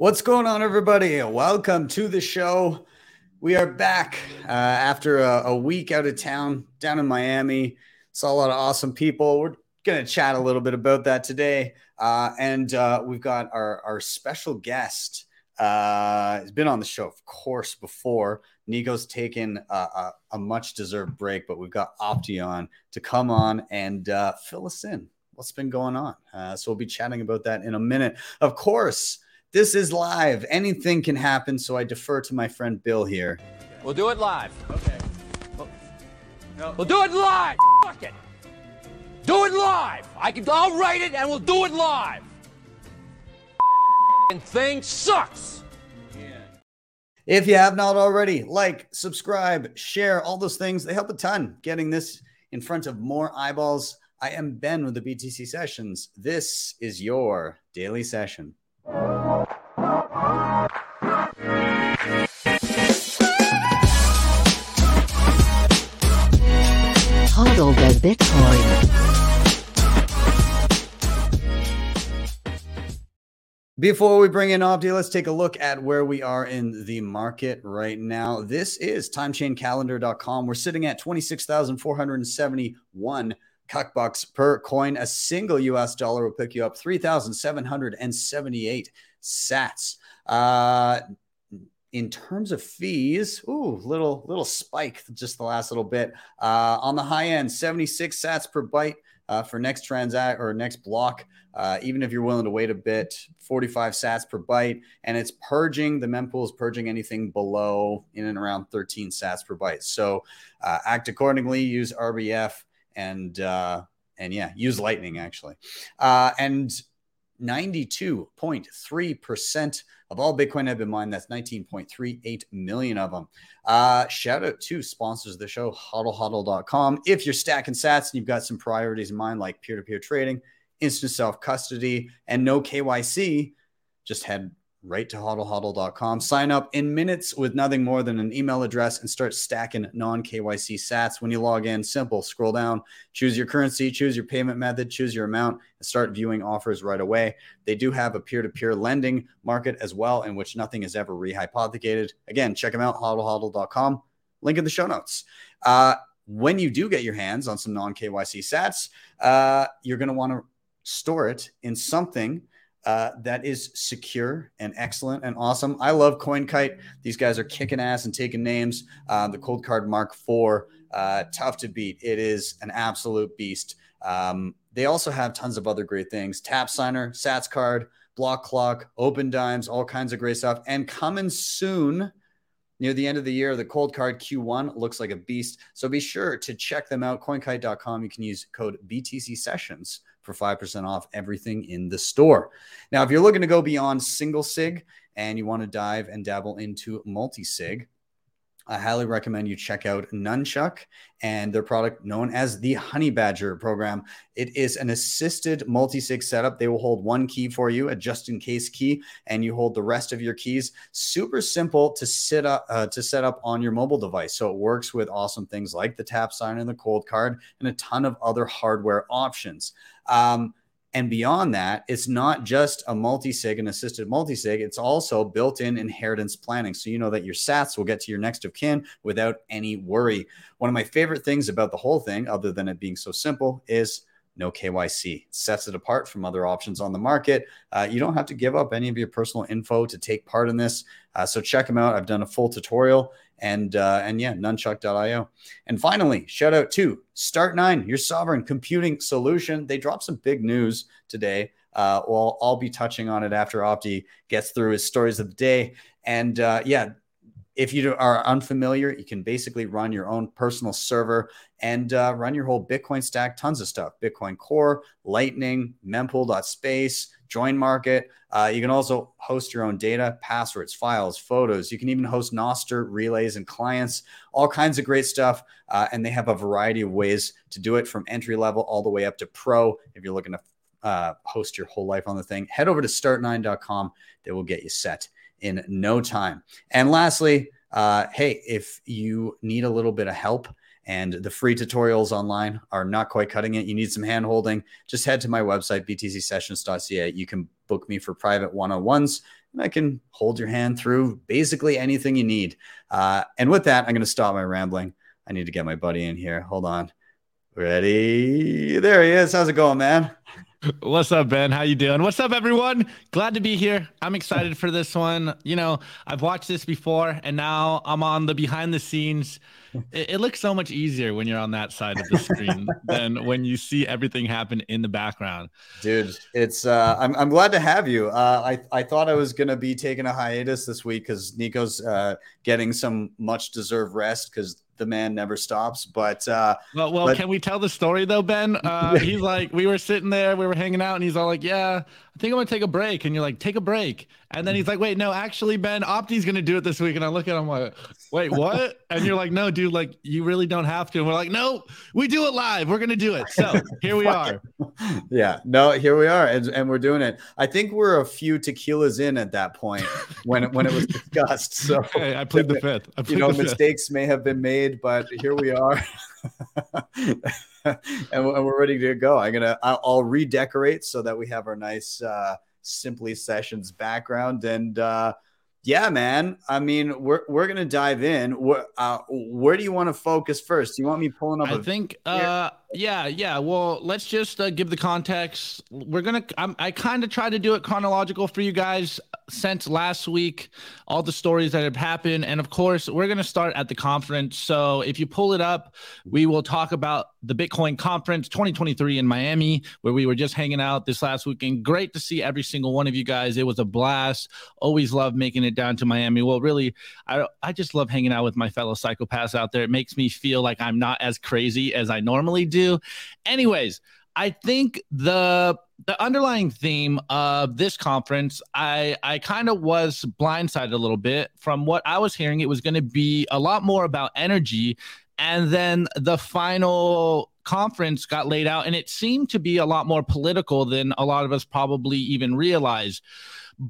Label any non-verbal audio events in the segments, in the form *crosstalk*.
What's going on, everybody? Welcome to the show. We are back uh, after a, a, week out of town down in Miami. Saw a lot of awesome people. We're going to chat a little bit about that today. Uh, and uh, we've got our, our special guest. Uh, has been on the show, of course, before. Nico's taken a, a, a much deserved break, but we've got Opti on to come on and uh, fill us in. What's been going on? Uh, so we'll be chatting about that in a minute. Of course, this is live. Anything can happen, so I defer to my friend Bill here. We'll do it live. Okay. We'll, no. we'll do it live. Fuck it. Do it live. I can. I'll write it, and we'll do it live. And thing sucks. If you have not already, like, subscribe, share, all those things. They help a ton getting this in front of more eyeballs. I am Ben with the BTC Sessions. This is your daily session. Hodl the Bitcoin. Before we bring in Opti, let's take a look at where we are in the market right now. This is timechaincalendar.com. We're sitting at 26,471 cuck bucks per coin. A single US dollar will pick you up 3,778 sats. Uh, in terms of fees, ooh, little little spike just the last little bit. Uh, on the high end, 76 sats per byte uh, for next transact or next block. Uh, even if you're willing to wait a bit, 45 sats per byte, and it's purging the mempool is purging anything below in and around 13 sats per byte. So uh, act accordingly. Use RBF and uh, and yeah, use Lightning actually. Uh, and 92.3% of all Bitcoin have been mined. That's 19.38 million of them. Uh, shout out to sponsors of the show, hodlhodl.com. If you're stacking sats and you've got some priorities in mind, like peer to peer trading, instant self custody, and no KYC, just head right to hodlhodl.com. Sign up in minutes with nothing more than an email address and start stacking non KYC sats. When you log in, simple, scroll down, choose your currency, choose your payment method, choose your amount, and start viewing offers right away. They do have a peer to peer lending market as well, in which nothing is ever rehypothecated. Again, check them out, hodlhodl.com. Link in the show notes. Uh, when you do get your hands on some non KYC sats, uh, you're going to want to store it in something uh, that is secure and excellent and awesome. I love CoinKite. These guys are kicking ass and taking names. Uh, the Coldcard Mark IV, uh, tough to beat. It is an absolute beast. Um, they also have tons of other great things Tap Signer, Sats Card, Block Clock, Open Dimes, all kinds of great stuff. And coming soon, near the end of the year, the Cold Card Q1 looks like a beast. So be sure to check them out. CoinKite.com. You can use code BTC Sessions for 5% off everything in the store. Now, if you're looking to go beyond single sig and you want to dive and dabble into multi sig, I highly recommend you check out Nunchuk and their product known as the Honey Badger program. It is an assisted multi-sig setup. They will hold one key for you, a just-in-case key, and you hold the rest of your keys. Super simple to sit up uh, to set up on your mobile device. So it works with awesome things like the tap sign and the cold card and a ton of other hardware options. Um, and beyond that, it's not just a multi-sig and assisted multi-sig, it's also built-in inheritance planning. So you know that your sats will get to your next of kin without any worry. One of my favorite things about the whole thing, other than it being so simple, is no KYC. Sets it apart from other options on the market. Uh, you don't have to give up any of your personal info to take part in this. Uh, so check them out. I've done a full tutorial and uh, and yeah, nunchuk.io. And finally, shout out to Start9, your sovereign computing solution. They dropped some big news today. Uh, well, I'll be touching on it after Opti gets through his stories of the day. And uh, yeah, if you are unfamiliar, you can basically run your own personal server and uh, run your whole Bitcoin stack, tons of stuff Bitcoin Core, Lightning, mempool.space, Join Market. Uh, you can also host your own data, passwords, files, photos. You can even host Nostr relays and clients, all kinds of great stuff. Uh, and they have a variety of ways to do it from entry level all the way up to pro. If you're looking to uh, host your whole life on the thing, head over to start9.com. They will get you set in no time. And lastly, uh, hey, if you need a little bit of help And the free tutorials online are not quite cutting it. You need some hand holding. Just head to my website, btcsessions.ca. You can book me for private one on ones, and I can hold your hand through basically anything you need. Uh, and with that, I'm going to stop my rambling. I need to get my buddy in here. Hold on. Ready? There he is. How's it going, man? What's up, Ben? How you doing? What's up, everyone? Glad to be here. I'm excited for this one. You know, I've watched this before, and now I'm on the behind the scenes. It, it looks so much easier when you're on that side of the screen *laughs* than when you see everything happen in the background. Dude, it's uh, I'm I'm glad to have you. Uh, I I thought I was gonna be taking a hiatus this week because Nico's uh, getting some much deserved rest because the man never stops. But uh, well, well, but... can we tell the story though, Ben? *laughs* Uh, he's like, we were sitting there, we were hanging out, and he's all like, "Yeah, I think I'm gonna take a break." And you're like, "Take a break," and then he's like, "Wait, no, actually, Ben, Opti's gonna do it this week." And I look at him like, "Wait, what?" And you're like, "No, dude, like you really don't have to." And we're like, "No, we do it live. We're gonna do it." So here we *laughs* are. yeah, no, here we are, and, and we're doing it. I think we're a few tequilas in at that point when it, when it was *laughs* discussed. So hey, I played the fifth. you know, mistakes fifth. may have been made, but here we are. *laughs* and, we're ready to go. I'm gonna I'll, I'll redecorate so that we have our nice uh, simply sessions background and uh, yeah, man. I mean, we're we're gonna dive in. Where uh, where do you want to focus first? Do you want me pulling up? I think. Uh, yeah, yeah. Well, let's just uh, give the context. We're gonna. I'm, i kind of try to do it chronological for you guys since last week. All the stories that have happened, and of course, we're gonna start at the conference. So if you pull it up, we will talk about the Bitcoin conference 2023 in Miami, where we were just hanging out this last weekend. Great to see every single one of you guys. It was a blast. Always love making it down to Miami. Well, really, I I just love hanging out with my fellow psychopaths out there. It makes me feel like I'm not as crazy as I normally do. Anyways, I think the the underlying theme of this conference, I I kind of was blindsided a little bit from what I was hearing. It was going to be a lot more about energy and then the final conference got laid out, and it seemed to be a lot more political than a lot of us probably even realize.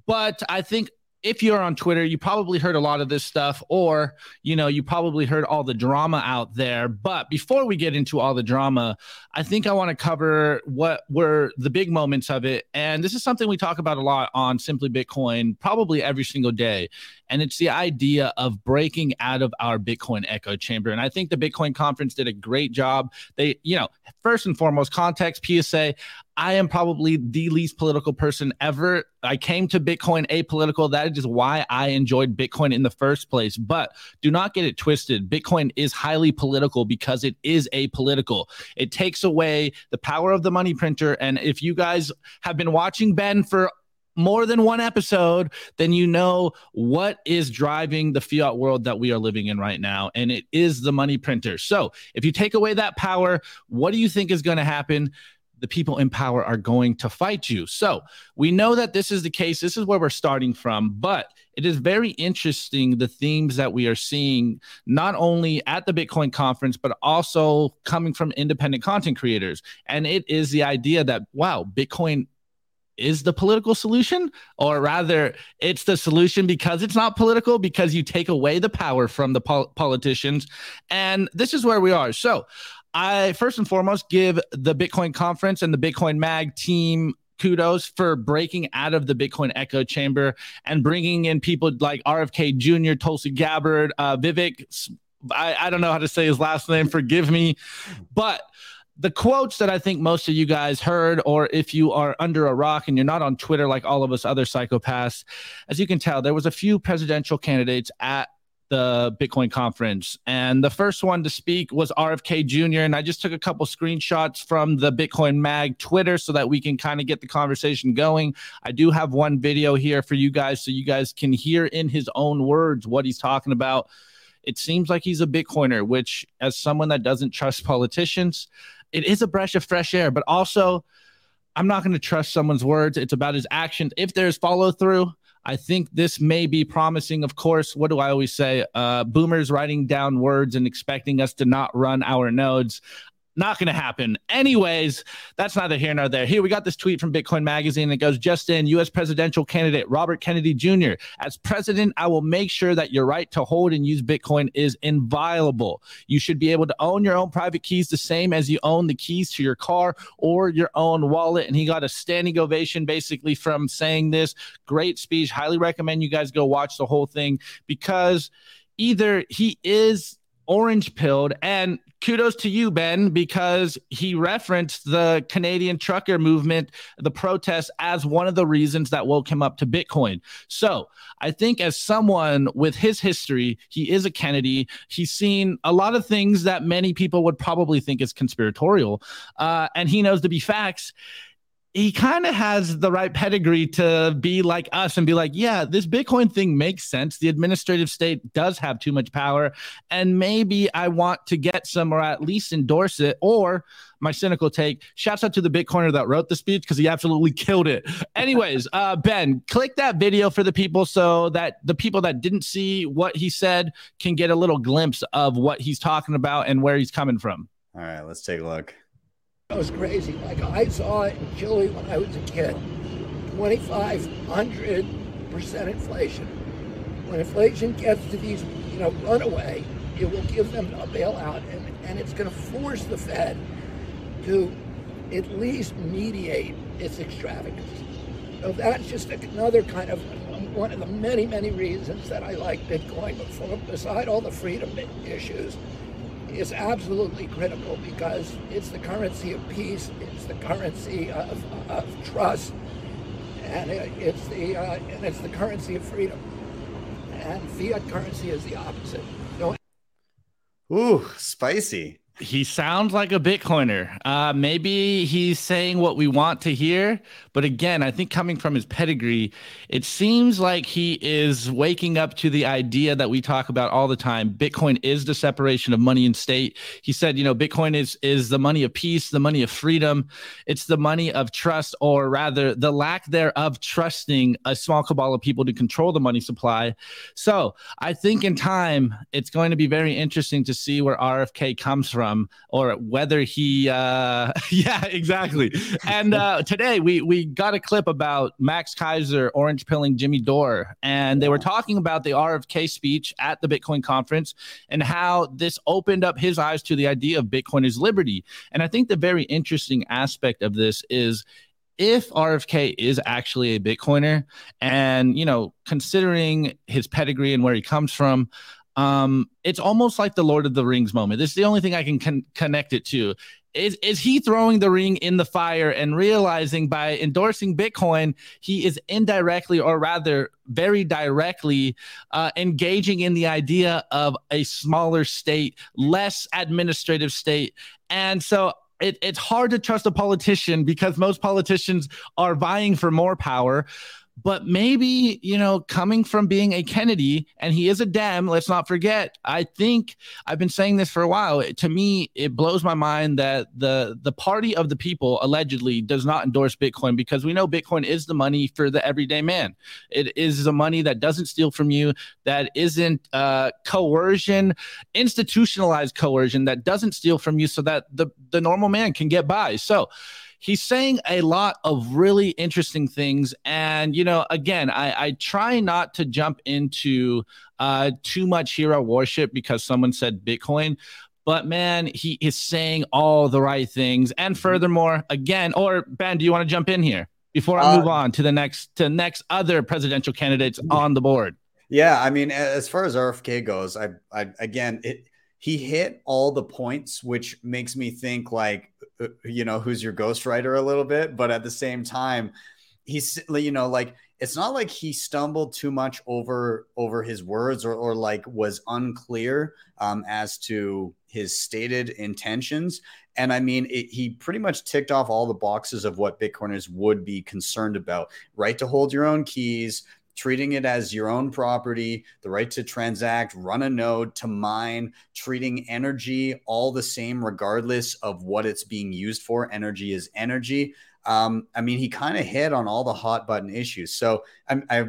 But I think if you're on Twitter, you probably heard a lot of this stuff, or you know, you probably heard all the drama out there. But before we get into all the drama, I think I want to cover what were the big moments of it. And this is something we talk about a lot on Simply Bitcoin, probably every single day. And it's the idea of breaking out of our Bitcoin echo chamber. And I think the Bitcoin conference did a great job. They, you know, first and foremost, context PSA. I am probably the least political person ever. I came to Bitcoin apolitical. That is why I enjoyed Bitcoin in the first place. But do not get it twisted. Bitcoin is highly political because it is apolitical. It takes away the power of the money printer. And if you guys have been watching Ben for more than one episode, then you know what is driving the fiat world that we are living in right now. And it is the money printer. So if you take away that power, what do you think is going to happen? The people in power are going to fight you. So we know that this is the case. This is where we're starting from, but it is very interesting the themes that we are seeing, not only at the Bitcoin conference, but also coming from independent content creators. And it is the idea that, wow, Bitcoin is the political solution, or rather, it's the solution because it's not political, because you take away the power from the pol- politicians. And this is where we are. So, I first and foremost give the Bitcoin conference and the Bitcoin Mag team kudos for breaking out of the Bitcoin echo chamber and bringing in people like RFK Jr., Tulsi Gabbard, uh, Vivek. I, I don't know how to say his last name. Forgive me. But the quotes that I think most of you guys heard, or if you are under a rock and you're not on Twitter like all of us other psychopaths, as you can tell, there was a few presidential candidates at the Bitcoin conference. And the first one to speak was RFK Jr. And I just took a couple screenshots from the Bitcoin Mag Twitter so that we can kind of get the conversation going. I do have one video here for you guys so you guys can hear in his own words what he's talking about. It seems like he's a Bitcoiner, which, as someone that doesn't trust politicians, it is a breath of fresh air, but also, I'm not going to trust someone's words. It's about his actions. If there's follow through, I think this may be promising. Of course, what do I always say? Uh, boomers writing down words and expecting us to not run our nodes. Not going to happen. Anyways, that's neither here nor there. Here we got this tweet from Bitcoin Magazine. It goes, just in U.S. presidential candidate Robert Kennedy Jr. As president, I will make sure that your right to hold and use Bitcoin is inviolable. You should be able to own your own private keys the same as you own the keys to your car or your own wallet. And he got a standing ovation basically from saying this. Great speech. Highly recommend you guys go watch the whole thing because either he is orange pilled. And kudos to you, Ben, because he referenced the Canadian trucker movement, the protests, as one of the reasons that woke him up to Bitcoin. So I think, as someone with his history, he is a Kennedy. He's seen a lot of things that many people would probably think is conspiratorial, uh, and he knows to be facts he kind of has the right pedigree to be like us and be like, yeah, this Bitcoin thing makes sense. The administrative state does have too much power. And maybe I want to get some or at least endorse it. Or my cynical take, shouts out to the Bitcoiner that wrote the speech because he absolutely *laughs* killed it. Anyways, uh, Ben, click that video for the people so that the people that didn't see what he said can get a little glimpse of what he's talking about and where he's coming from. All right, let's take a look. It was crazy. Like I saw it in Chile when I was a kid. 2,500% inflation. When inflation gets to these, you know, runaway, it will give them a bailout and, and it's going to force the Fed to at least mediate its extravagance. So that's just another kind of one of the many, many reasons that I like Bitcoin. But for, beside all the freedom issues, is absolutely critical because it's the currency of peace, it's the currency of, of trust, and it's the uh, and it's the currency of freedom. And fiat currency is the opposite. So, Ooh, spicy he sounds like a Bitcoiner. Uh, maybe he's saying what we want to hear, but again, I think coming from his pedigree, it seems like he is waking up to the idea that we talk about all the time. Bitcoin is the separation of money and state. He said, you know, Bitcoin is is the money of peace, the money of freedom. It's the money of trust, or rather, the lack thereof trusting a small cabal of people to control the money supply. So I think in time, it's going to be very interesting to see where RFK comes from from or whether he uh *laughs* yeah exactly. And uh today we we got a clip about max Keiser orange pilling jimmy dore and they were talking about the rfk speech at the bitcoin conference and how this opened up his eyes to the idea of bitcoin is liberty. And i think the very interesting aspect of this is if RFK is actually a Bitcoiner, and you know, considering his pedigree and where he comes from, um, it's almost like the Lord of the Rings moment. This is the only thing I can con- connect it to. Is is he throwing the ring in the fire and realizing by endorsing Bitcoin, he is indirectly, or rather, very directly, uh, engaging in the idea of a smaller state, less administrative state, and so it, it's hard to trust a politician because most politicians are vying for more power but maybe you know coming from being a kennedy and he is a dem let's not forget i think i've been saying this for a while to me it blows my mind that the the party of the people allegedly does not endorse bitcoin because we know bitcoin is the money for the everyday man. It is the money that doesn't steal from you that isn't uh, coercion institutionalized coercion that doesn't steal from you so that the the normal man can get by. So he's saying a lot of really interesting things. And, you know, again, I, I try not to jump into uh, too much hero worship because someone said Bitcoin. But man, he is saying all the right things. And mm-hmm. furthermore, again, or Ben, do you want to jump in here before I move uh, on to the next to next other presidential candidates on the board? Yeah, I mean, as far as RFK goes, I, I again, it, he hit all the points, which makes me think like, you know, who's your ghostwriter a little bit. But at the same time, he's, you know, like it's not like he stumbled too much over over his words or, or like was unclear um, as to his stated intentions. And I mean, it, he pretty much ticked off all the boxes of what Bitcoiners would be concerned about: right to hold your own keys, treating it as your own property, the right to transact, run a node, to mine, treating energy all the same, regardless of what it's being used for. Energy is energy. Um, I mean, he kind of hit on all the hot button issues. So I, I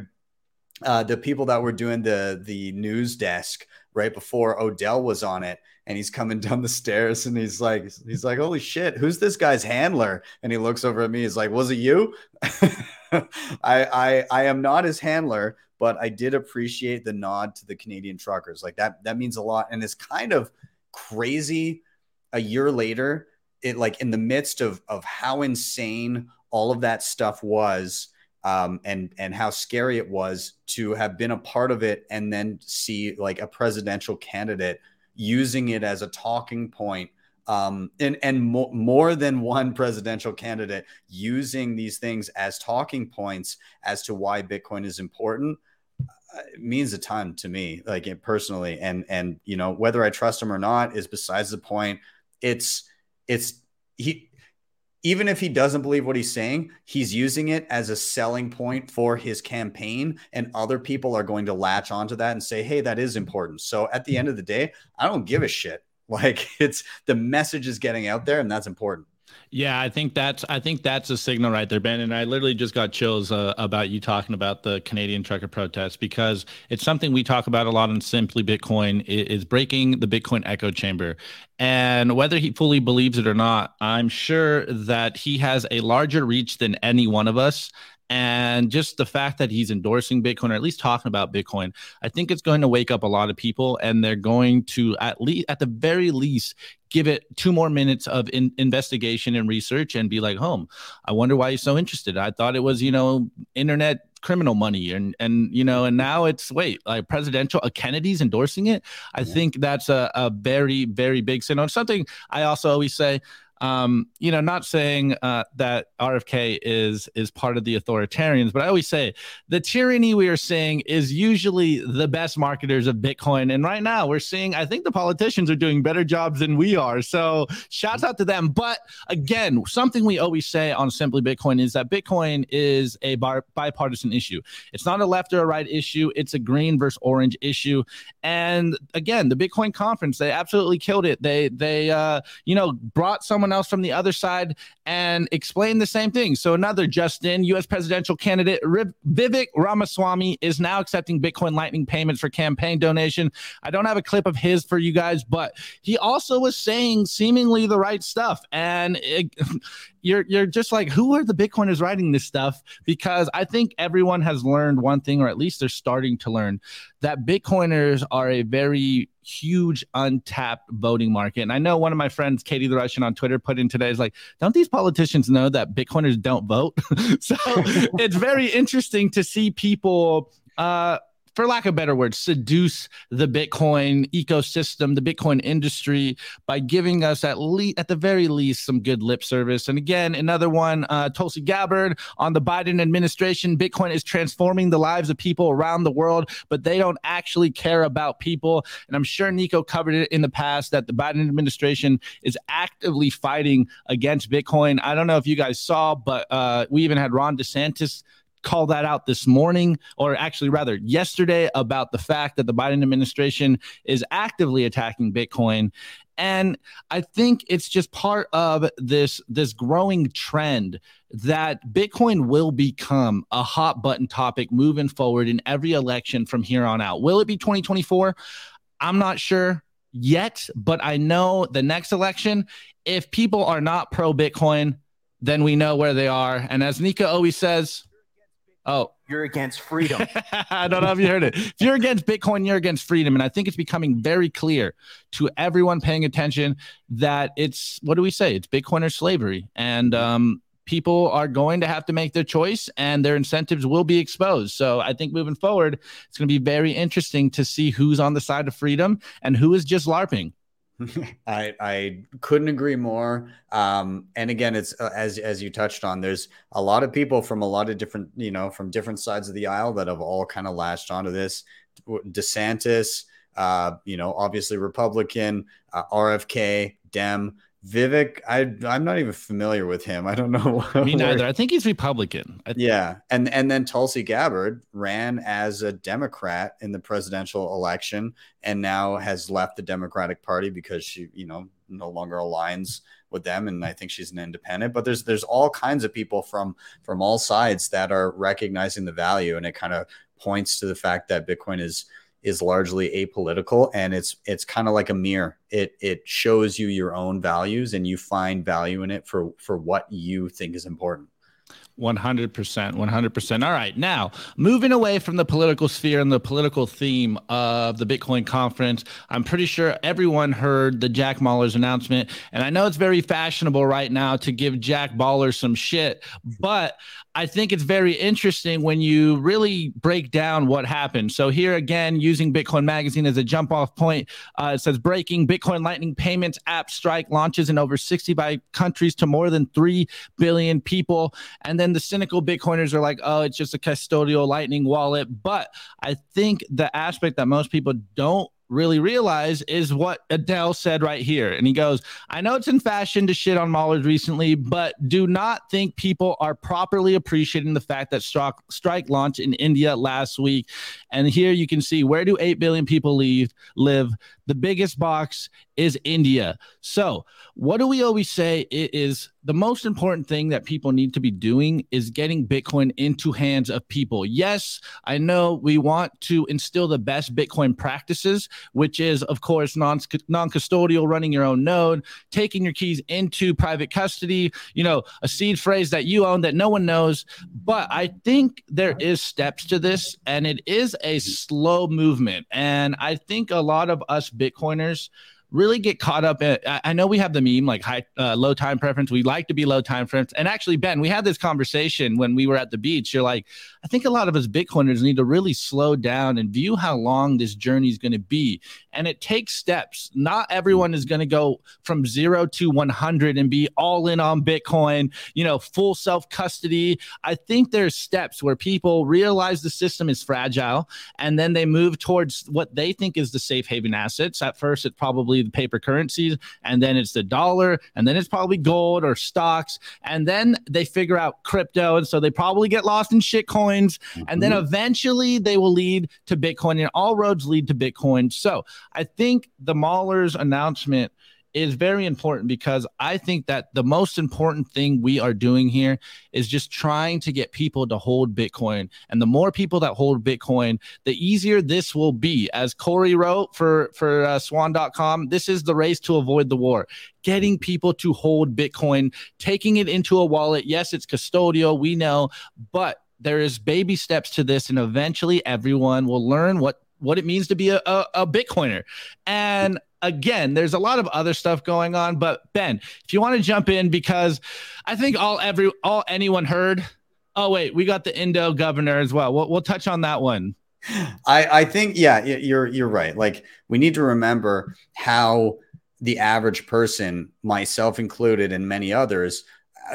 uh, the people that were doing the the news desk right before Odell was on it, and he's coming down the stairs and he's like he's like holy shit who's this guy's handler? And he looks over at me he's like was it you? *laughs* I, I I am not his handler but I did appreciate the nod to the Canadian truckers. Like that that means a lot. And it's kind of crazy a year later it like in the midst of of how insane all of that stuff was um, and and how scary it was to have been a part of it and then see like a presidential candidate using it as a talking point um, and and mo- more than one presidential candidate using these things as talking points as to why Bitcoin is important uh, means a ton to me like it personally. And and you know whether I trust him or not is besides the point. It's it's he even if he doesn't believe what he's saying, he's using it as a selling point for his campaign. And other people are going to latch onto that and say, hey, that is important. So at the end of the day, I don't give a shit. *laughs* Like it's the message is getting out there, and that's important. Yeah, I think that's I think that's a signal right there, Ben. And I literally just got chills uh, about you talking about the Canadian trucker protests because it's something we talk about a lot on Simply Bitcoin is breaking the Bitcoin echo chamber. And whether he fully believes it or not, I'm sure that he has a larger reach than any one of us and just the fact that he's endorsing bitcoin or at least talking about bitcoin i think it's going to wake up a lot of people and they're going to at least at the very least give it two more minutes of in- investigation and research and be like home i wonder why he's so interested. I thought it was you know internet criminal money and and you know and now it's wait like presidential uh, kennedy's endorsing it? I yeah. think that's a, a very very big sin on something i also always say um, you know, not saying uh, that RFK is is part of the authoritarians, but I always say the tyranny we are seeing is usually the best marketers of Bitcoin. And right now, we're seeing I think the politicians are doing better jobs than we are. So shouts out to them. But again, something we always say on Simply Bitcoin is that Bitcoin is a bar- bipartisan issue. It's not a left or a right issue. It's a green versus orange issue. And again, the Bitcoin conference they absolutely killed it. They they uh, you know brought someone someone else from the other side and explain the same thing. So another Justin, U.S. presidential candidate Vivek Ramaswamy is now accepting Bitcoin Lightning payments for campaign donation. I don't have a clip of his for you guys, but he also was saying seemingly the right stuff, and it, *laughs* you're you're just like, who are the Bitcoiners writing this stuff? Because I think everyone has learned one thing, or at least they're starting to learn, that Bitcoiners are a very huge untapped voting market. And I know one of my friends, Katie the Russian on Twitter, put in today is like, don't these politicians know that Bitcoiners don't vote? *laughs* so *laughs* it's very interesting to see people uh for lack of better words, seduce the Bitcoin ecosystem, the Bitcoin industry by giving us at least, at the very least, some good lip service. And again, another one, uh, Tulsi Gabbard on the Biden administration. Bitcoin is transforming the lives of people around the world, but they don't actually care about people. And I'm sure Nico covered it in the past that the Biden administration is actively fighting against Bitcoin. I don't know if you guys saw, but uh, we even had Ron DeSantis call that out this morning, or actually rather yesterday, about the fact that the Biden administration is actively attacking Bitcoin. And I think it's just part of this this growing trend that Bitcoin will become a hot button topic moving forward in every election from here on out. Will it be 2024? I'm not sure yet, but I know the next election, if people are not pro Bitcoin, then we know where they are. And as Nico always says, Oh, you're against freedom. *laughs* I don't know if you heard it. If you're against Bitcoin, you're against freedom. And I think it's becoming very clear to everyone paying attention that it's what do we say? It's Bitcoin or slavery. And um, people are going to have to make their choice and their incentives will be exposed. So I think moving forward, it's going to be very interesting to see who's on the side of freedom and who is just LARPing. *laughs* I I couldn't agree more. Um, and again, it's uh, as as you touched on. There's a lot of people from a lot of different, you know, from different sides of the aisle that have all kind of latched onto this. DeSantis, uh, you know, obviously Republican, uh, RFK, Dem. Vivek, I I'm not even familiar with him. I don't know. *laughs* Me neither. I think he's Republican. Th- yeah, and and then Tulsi Gabbard ran as a Democrat in the presidential election, and now has left the Democratic Party because she, you know, no longer aligns with them, and I think she's an independent. But there's there's all kinds of people from from all sides that are recognizing the value, and it kind of points to the fact that Bitcoin is is largely apolitical and it's it's kind of like a mirror it it shows you your own values and you find value in it for for what you think is important 100%. 100%. All right. Now, moving away from the political sphere and the political theme of the Bitcoin conference, I'm pretty sure everyone heard the Jack Mallers announcement. And I know it's very fashionable right now to give Jack baller some shit, but I think it's very interesting when you really break down what happened. So, here again, using Bitcoin Magazine as a jump off point, uh, it says breaking Bitcoin Lightning Payments app Strike launches in over 65 countries to more than 3 billion people. And then the cynical Bitcoiners are like, oh, it's just a custodial Lightning wallet. But I think the aspect that most people don't really realize is what Odell said right here. And he goes, I know it's in fashion to shit on Mallers recently, but do not think people are properly appreciating the fact that Strike, Strike launched in India last week. And here you can see where do 8 billion people leave, live? The biggest box is India. So, what do we always say? It is the most important thing that people need to be doing is getting Bitcoin into hands of people. Yes, I know we want to instill the best Bitcoin practices, which is, of course, non custodial, running your own node, taking your keys into private custody, you know, a seed phrase that you own that no one knows. But I think there is steps to this, and it is a slow movement. And I think a lot of us Bitcoiners really get caught up in I know we have the meme like high uh, low time preference. We like to be low time preference. And actually, Ben, we had this conversation when we were at the beach. You're like, I think a lot of us Bitcoiners need to really slow down and view how long this journey is going to be. And it takes steps. Not everyone is going to go from zero to 100 and be all in on Bitcoin, you know, full self custody. I think there's steps where people realize the system is fragile and then they move towards what they think is the safe haven assets. At first, it's probably the paper currencies, and then it's the dollar, and then it's probably gold or stocks, and then they figure out crypto, and so they probably get lost in shit coins, mm-hmm. and then mm-hmm. eventually they will lead to Bitcoin, and all roads lead to Bitcoin. So I think the Mallers announcement is very important because I think that the most important thing we are doing here is just trying to get people to hold Bitcoin. And the more people that hold Bitcoin, the easier this will be. As Corey wrote for, for uh, swan.com, this is the race to avoid the war. Getting people to hold Bitcoin, taking it into a wallet. Yes, it's custodial, we know, but there is baby steps to this, and eventually everyone will learn what what it means to be a, a, a Bitcoiner. And again, there's a lot of other stuff going on. But Ben, if you want to jump in, because I think all every all anyone heard. Oh wait, we got the Indo governor as well. We'll, we'll touch on that one. I I think yeah, you're you're right. Like we need to remember how the average person, myself included, and many others,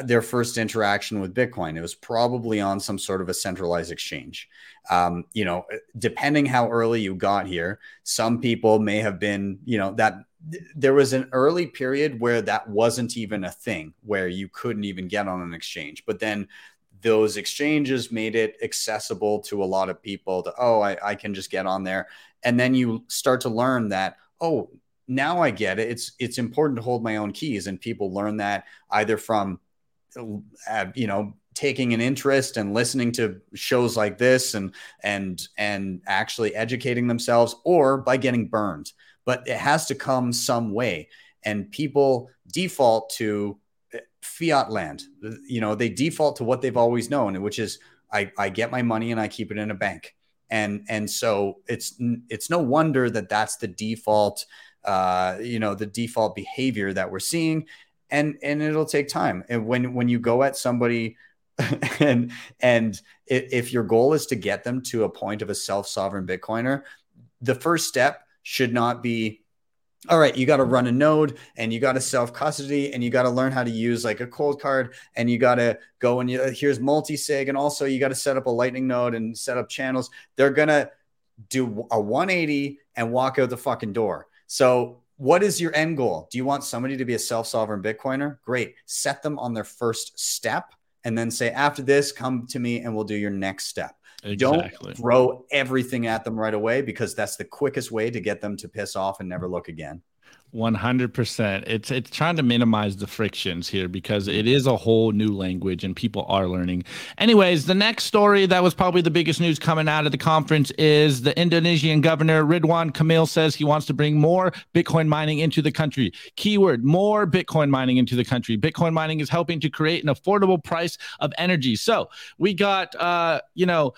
their first interaction with Bitcoin. It was probably on some sort of a centralized exchange. Um, you know, depending how early you got here, some people may have been, you know, that there was an early period where that wasn't even a thing, where you couldn't even get on an exchange. But then those exchanges made it accessible to a lot of people to, oh, I, I can just get on there. And then you start to learn that, oh, now I get it. It's it's important to hold my own keys, and people learn that either from you know taking an interest and listening to shows like this and and and actually educating themselves or by getting burned. But it has to come some way. And people default to uh, fiat land. You know they default to what they've always known which is i i get my money and i keep it in a bank. And and so it's it's no wonder that that's the default uh you know the default behavior that we're seeing and and it'll take time. And when when you go at somebody *laughs* and and if your goal is to get them to a point of a self-sovereign bitcoiner the first step should not be all right you got to run a node and you got to self custody and you got to learn how to use like a cold card and you got to go and you, here's multi-sig and also you got to set up a lightning node and set up channels. They're going to do a 180 and walk out the fucking door. So what is your end goal? Do you want somebody to be a self sovereign Bitcoiner? Great. Set them on their first step and then say, after this, come to me and we'll do your next step. Exactly. Don't throw everything at them right away because that's the quickest way to get them to piss off and never look again. One hundred percent. It's it's trying to minimize the frictions here because it is a whole new language and people are learning. Anyways, the next story that was probably the biggest news coming out of the conference is the Indonesian governor Ridwan Kamil says he wants to bring more Bitcoin mining into the country. Keyword: more Bitcoin mining into the country. Bitcoin mining is helping to create an affordable price of energy. So we got, uh, you know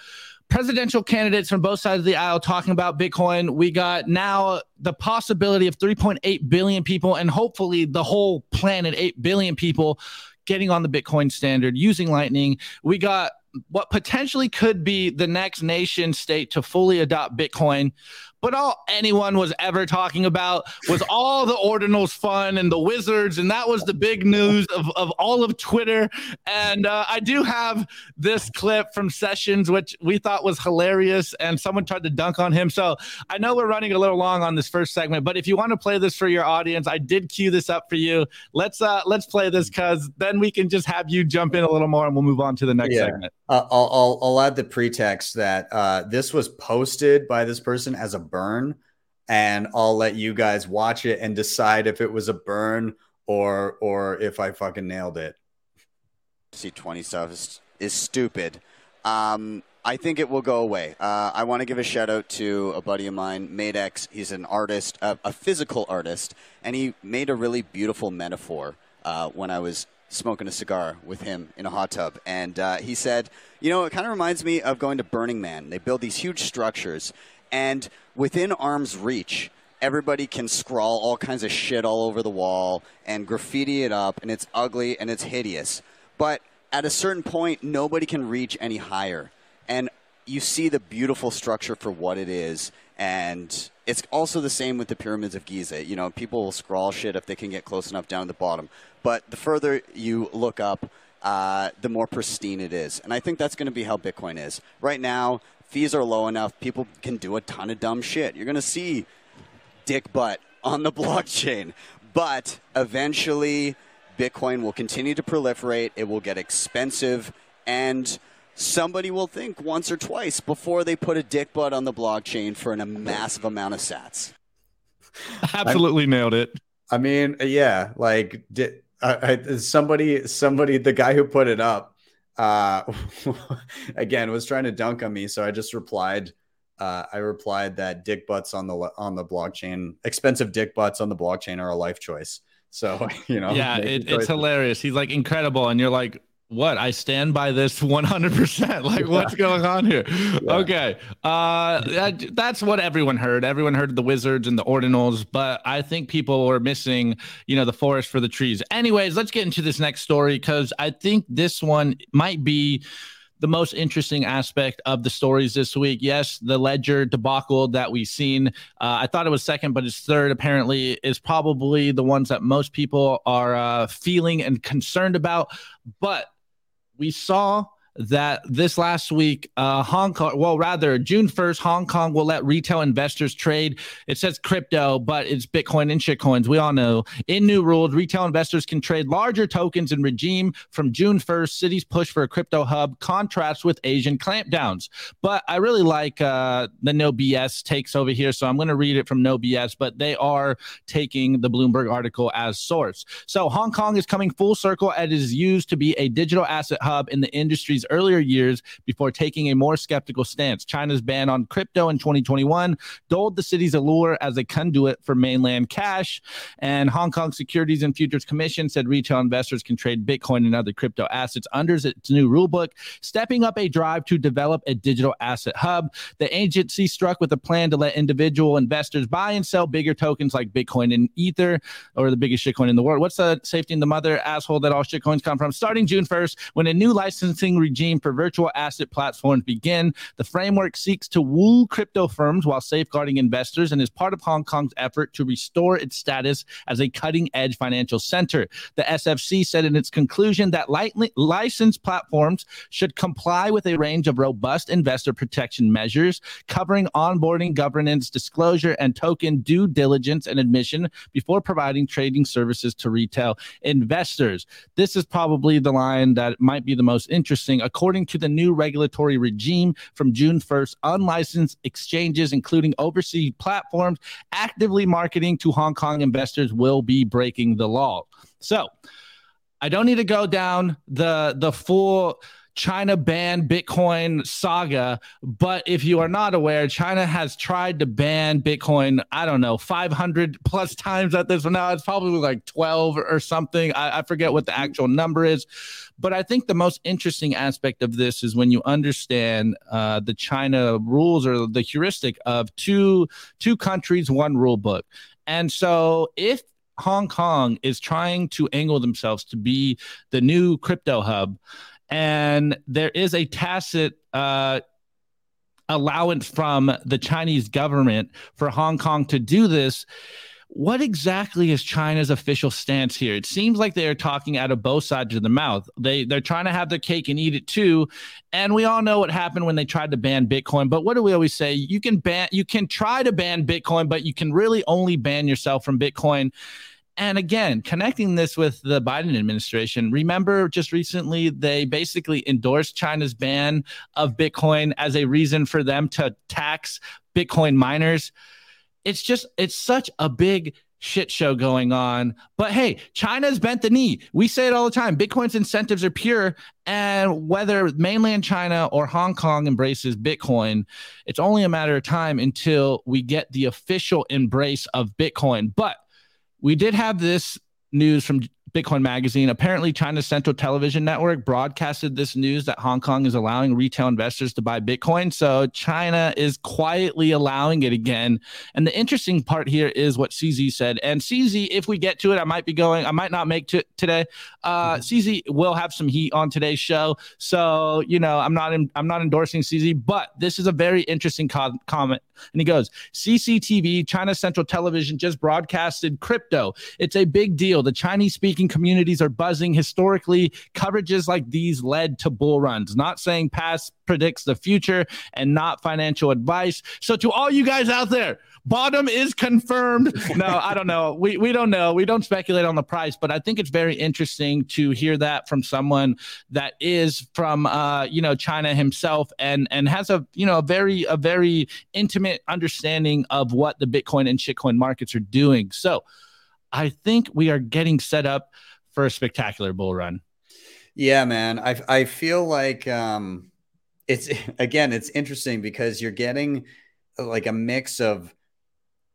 presidential candidates from both sides of the aisle talking about Bitcoin. We got now the possibility of 3.8 billion people and hopefully the whole planet, 8 billion people getting on the Bitcoin standard using Lightning. We got what potentially could be the next nation state to fully adopt Bitcoin. But all anyone was ever talking about was all the ordinals fun and the wizards, and that was the big news of, of all of Twitter. And uh, I do have this clip from Sessions, which we thought was hilarious, and someone tried to dunk on him. So I know we're running a little long on this first segment, but if you want to play this for your audience, I did cue this up for you. Let's uh let's play this because then we can just have you jump in a little more, and we'll move on to the next yeah. segment. Uh, I'll, I'll I'll add the pretext that uh, this was posted by this person as a burn, and I'll let you guys watch it and decide if it was a burn or or if I fucking nailed it. C20 stuff is, is stupid. Um, I think it will go away. Uh, I want to give a shout out to a buddy of mine, Madex. He's an artist, a, a physical artist, and he made a really beautiful metaphor uh, when I was smoking a cigar with him in a hot tub. And uh, he said, You know, it kind of reminds me of going to Burning Man. They build these huge structures, and within arm's reach, everybody can scrawl all kinds of shit all over the wall and graffiti it up, and it's ugly and it's hideous. But at a certain point, nobody can reach any higher. And you see the beautiful structure for what it is. And it's also the same with the pyramids of Giza. You know, people will scrawl shit if they can get close enough down to the bottom. But the further you look up, uh, the more pristine it is. And I think that's going to be how Bitcoin is. Right now, fees are low enough, people can do a ton of dumb shit. You're going to see dick butt on the *laughs* blockchain. But eventually, Bitcoin will continue to proliferate, it will get expensive, and somebody will think once or twice before they put a dick butt on the blockchain for an, a massive amount of sats. *laughs* Absolutely nailed it. I mean, yeah, like did, I, somebody, somebody, the guy who put it up, uh, *laughs* again was trying to dunk on me, so I just replied. Uh, I replied that dick butts on the on the blockchain, expensive dick butts on the blockchain are a life choice. So *laughs* you know, yeah, it, it's hilarious. He's like incredible, and you're like, what i stand by this *laughs* 100% like what's going on here yeah. okay uh that, that's what everyone heard everyone heard the wizards and the ordinals but i think people were missing you know the forest for the trees anyways let's get into this next story because i think this one might be the most interesting aspect of the stories this week. Yes, the Ledger debacle that we've seen. Uh, I thought it was second, but it's third. Apparently, is probably the ones that most people are uh, feeling and concerned about. But we saw that this last week, uh, Hong Kong, well, rather June 1st, Hong Kong will let retail investors trade. It says crypto, but it's Bitcoin and shitcoins. We all know. In new rules, retail investors can trade larger tokens and regime from June 1st. Cities push for a crypto hub contrasts with Asian clampdowns. But I really like uh, the no BS takes over here. So I'm going to read it from no BS, but they are taking the Bloomberg article as source. So Hong Kong is coming full circle and is used to be a digital asset hub in the industry's earlier years before taking a more skeptical stance. China's ban on crypto in 2021 dulled the city's allure as a conduit for mainland cash. And Hong Kong Securities and Futures Commission said retail investors can trade Bitcoin and other crypto assets under its new rulebook, stepping up a drive to develop a digital asset hub. The agency struck with a plan to let individual investors buy and sell bigger tokens like Bitcoin and Ether, or the biggest shitcoin in the world. What's the safety in the mother asshole that all shitcoins come from? Starting June 1st, when a new licensing regime for virtual asset platforms begin. The framework seeks to woo crypto firms while safeguarding investors and is part of Hong Kong's effort to restore its status as a cutting edge financial center. The SFC said in its conclusion that licensed platforms should comply with a range of robust investor protection measures covering onboarding, governance, disclosure, and token due diligence and admission before providing trading services to retail investors. This is probably the line that might be the most interesting according to the new regulatory regime from June 1st, unlicensed exchanges, including overseas platforms, actively marketing to Hong Kong investors will be breaking the law. So I don't need to go down the the full China ban Bitcoin saga. But if you are not aware, China has tried to ban Bitcoin, I don't know, 500 plus times at this. Now it's probably like 12 or something. I, I forget what the actual number is. But I think the most interesting aspect of this is when you understand uh, the China rules or the heuristic of two two countries, one rule book. And so if Hong Kong is trying to angle themselves to be the new crypto hub, and there is a tacit uh, allowance from the Chinese government for Hong Kong to do this. What exactly is China's official stance here? It seems like they are talking out of both sides of the mouth. They they're trying to have their cake and eat it too. And we all know what happened when they tried to ban Bitcoin. But what do we always say? You can ban you can try to ban Bitcoin, but you can really only ban yourself from Bitcoin. And again, connecting this with the Biden administration, remember just recently they basically endorsed China's ban of Bitcoin as a reason for them to tax Bitcoin miners. It's just, it's such a big shit show going on. But hey, China's bent the knee. We say it all the time. Bitcoin's incentives are pure. And whether mainland China or Hong Kong embraces Bitcoin, it's only a matter of time until we get the official embrace of Bitcoin. But we did have this news from Bitcoin Magazine. Apparently, China's Central Television Network broadcasted this news that Hong Kong is allowing retail investors to buy Bitcoin. So China is quietly allowing it again. And the interesting part here is what CZ said. And CZ, if we get to it, I might be going, I might not make it today. Uh, mm-hmm. CZ will have some heat on today's show. So, you know, I'm not, in, I'm not endorsing CZ, but this is a very interesting co- comment. And he goes, CCTV, China Central Television just broadcasted crypto. It's a big deal. The Chinese speaking communities are buzzing. Historically, coverages like these led to bull runs. Not saying past predicts the future and not financial advice. So, to all you guys out there, bottom is confirmed. No, I don't know. We we don't know. We don't speculate on the price, but I think it's very interesting to hear that from someone that is from uh, you know China himself and and has a you know a very a very intimate understanding of what the Bitcoin and shitcoin markets are doing. So. I think we are getting set up for a spectacular bull run. Yeah, man. I I feel like um it's *laughs* again it's interesting because you're getting like a mix of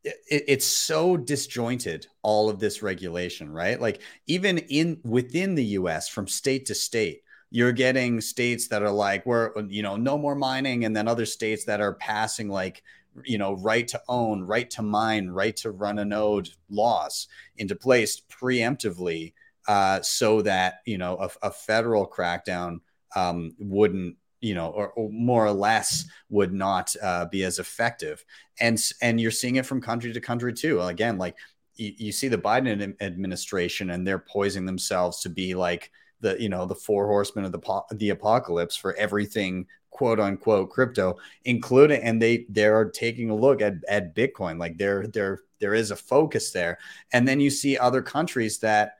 it, it's so disjointed all of this regulation right? Like even in within the us from state to state you're getting states that are like we're you know no more mining and then other states that are passing like you know right to own right to mine right to run a node laws into place preemptively uh, so that you know a, a federal crackdown um, wouldn't you know or, or, more or less would not uh, be as effective. And and you're seeing it from country to country too. Again like you, you see the biden administration and they're poising themselves to be like the you know the four horsemen of the the apocalypse for everything quote unquote crypto, including and they they're taking a look at at Bitcoin. Like there there there is a focus there, and then you see other countries that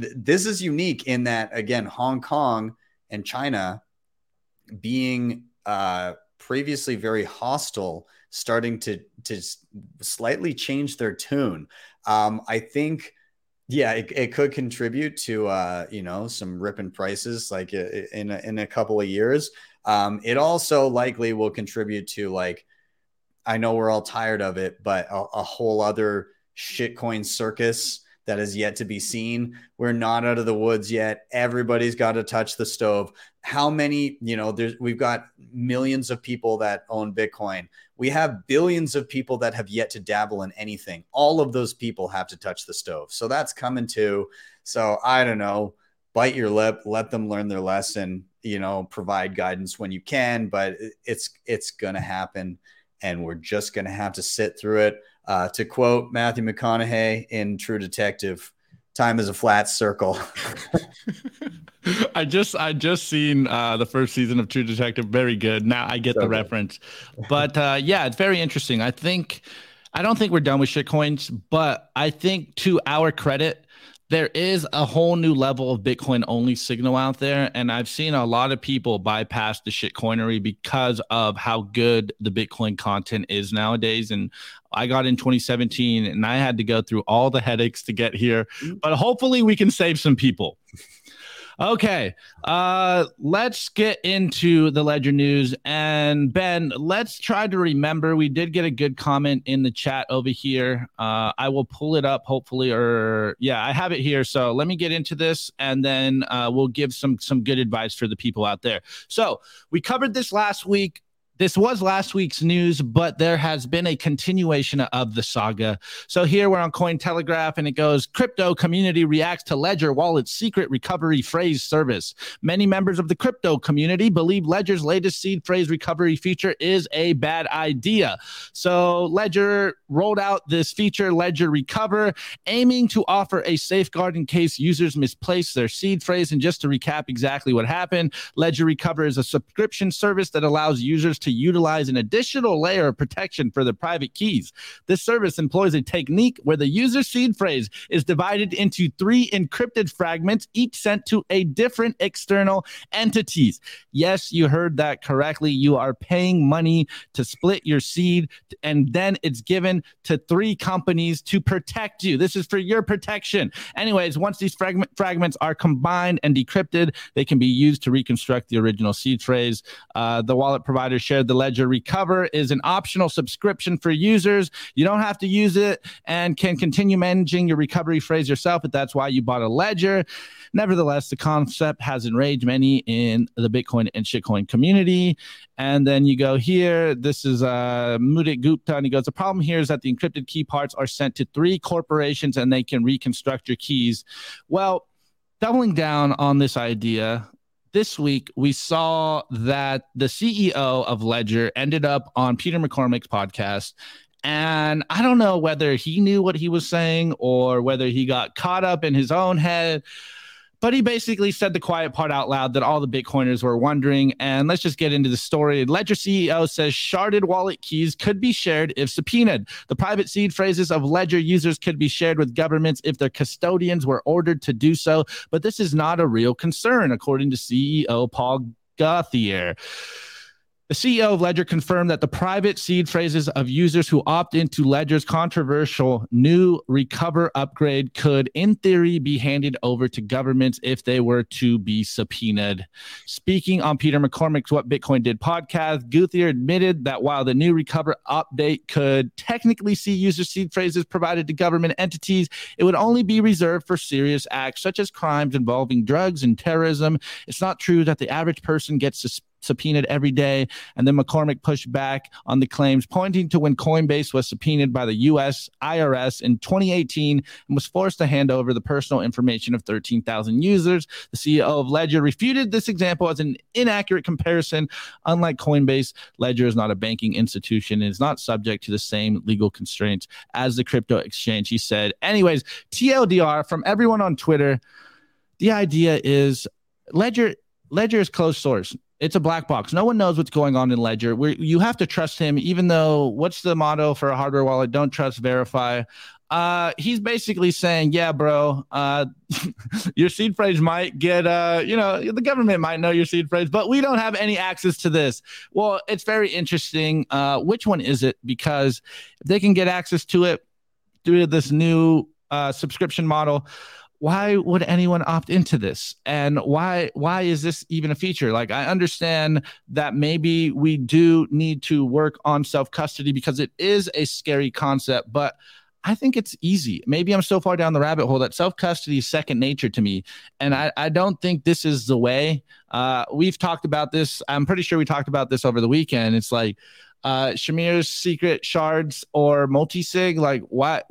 th- this is unique in that again Hong Kong and China being uh, previously very hostile, starting to to slightly change their tune. Um, I think yeah, it, it could contribute to uh, you know some ripping prices like in a, in a couple of years. Um, it also likely will contribute to like, I know we're all tired of it, but a, a whole other shitcoin circus that is yet to be seen. We're not out of the woods yet. Everybody's got to touch the stove. How many, you know, there's we've got millions of people that own Bitcoin. We have billions of people that have yet to dabble in anything. All of those people have to touch the stove. So that's coming too. So I don't know. Bite your lip, let them learn their lesson you know provide guidance when you can but it's it's gonna happen and we're just gonna have to sit through it uh, to quote matthew mcconaughey in true detective time is a flat circle. *laughs* I just i just seen uh, the first season of true detective. Very good. Now i get so the good. reference. But uh, yeah it's very interesting. I think i don't think we're done with shitcoins but i think to our credit there is a whole new level of Bitcoin only signal out there. And I've seen a lot of people bypass the shitcoinery because of how good the Bitcoin content is nowadays. And I got in 2017 and I had to go through all the headaches to get here. Mm. But hopefully we can save some people. Okay, uh, let's get into the ledger news. And Ben, let's try to remember. We did get a good comment in the chat over here. Uh, I will pull it up, hopefully, or yeah, I have it here. So let me get into this, and then uh, we'll give some some good advice for the people out there. So we covered this last week this was last week's news, but there has been a continuation of the saga. So here we're on Cointelegraph and it goes crypto community reacts to Ledger Wallet's secret recovery phrase service. Many members of the crypto community believe Ledger's latest seed phrase recovery feature is a bad idea. So Ledger rolled out this feature, Ledger Recover, aiming to offer a safeguard in case users misplace their seed phrase. And just to recap exactly what happened, Ledger Recover is a subscription service that allows users utilize an additional layer of protection for their private keys. This service employs a technique where the user seed phrase is divided into three encrypted fragments, each sent to a different external entities. Yes, you heard that correctly. You are paying money to split your seed, and then it's given to three companies to protect you. This is for your protection. Anyways, once these fragment fragments are combined and decrypted, they can be used to reconstruct the original seed phrase. Uh, the wallet provider shares the Ledger Recover is an optional subscription for users. You don't have to use it and can continue managing your recovery phrase yourself, but that's why you bought a Ledger. Nevertheless, the concept has enraged many in the Bitcoin and shitcoin community. And then you go here. This is uh, Mudit Gupta, and he goes, The problem here is that the encrypted key parts are sent to three corporations and they can reconstruct your keys. Well, doubling down on this idea, this week we saw that the CEO of Ledger ended up on Peter McCormack's podcast. And I don't know whether he knew what he was saying or whether he got caught up in his own head but he basically said the quiet part out loud that all the Bitcoiners were wondering. And let's just get into the story. Ledger CEO says sharded wallet keys could be shared if subpoenaed. The private seed phrases of Ledger users could be shared with governments if their custodians were ordered to do so. But this is not a real concern, according to CEO Paul Gauthier. The CEO of Ledger confirmed that the private seed phrases of users who opt into Ledger's controversial new recover upgrade could, in theory, be handed over to governments if they were to be subpoenaed. Speaking on Peter McCormack's What Bitcoin Did podcast, Gauthier admitted that while the new recover update could technically see user seed phrases provided to government entities, it would only be reserved for serious acts such as crimes involving drugs and terrorism. It's not true that the average person gets suspended subpoenaed every day. And then McCormack pushed back on the claims, pointing to when Coinbase was subpoenaed by the U.S. IRS in 2018 and was forced to hand over the personal information of 13,000 users. The CEO of Ledger refuted this example as an inaccurate comparison. Unlike Coinbase, Ledger is not a banking institution and is not subject to the same legal constraints as the crypto exchange, he said. Anyways, TLDR from everyone on Twitter. The idea is Ledger Ledger is closed source it's a black box. No one knows what's going on in Ledger. You have to trust him, even though what's the motto for a hardware wallet? Don't trust, verify. Uh, he's basically saying, yeah, bro, uh, *laughs* your seed phrase might get, uh, you know, the government might know your seed phrase, but we don't have any access to this. Well, it's very interesting. Uh, which one is it? Because if they can get access to it through this new uh, subscription model, why would anyone opt into this and why why is this even a feature like i understand that maybe we do need to work on self custody because it is a scary concept but I think it's easy. Maybe I'm so far down the rabbit hole that self custody is second nature to me. And I, I don't think this is the way. Uh, we've talked about this. I'm pretty sure we talked about this over the weekend. It's like uh, Shamir's secret shards or multi sig. Like, what?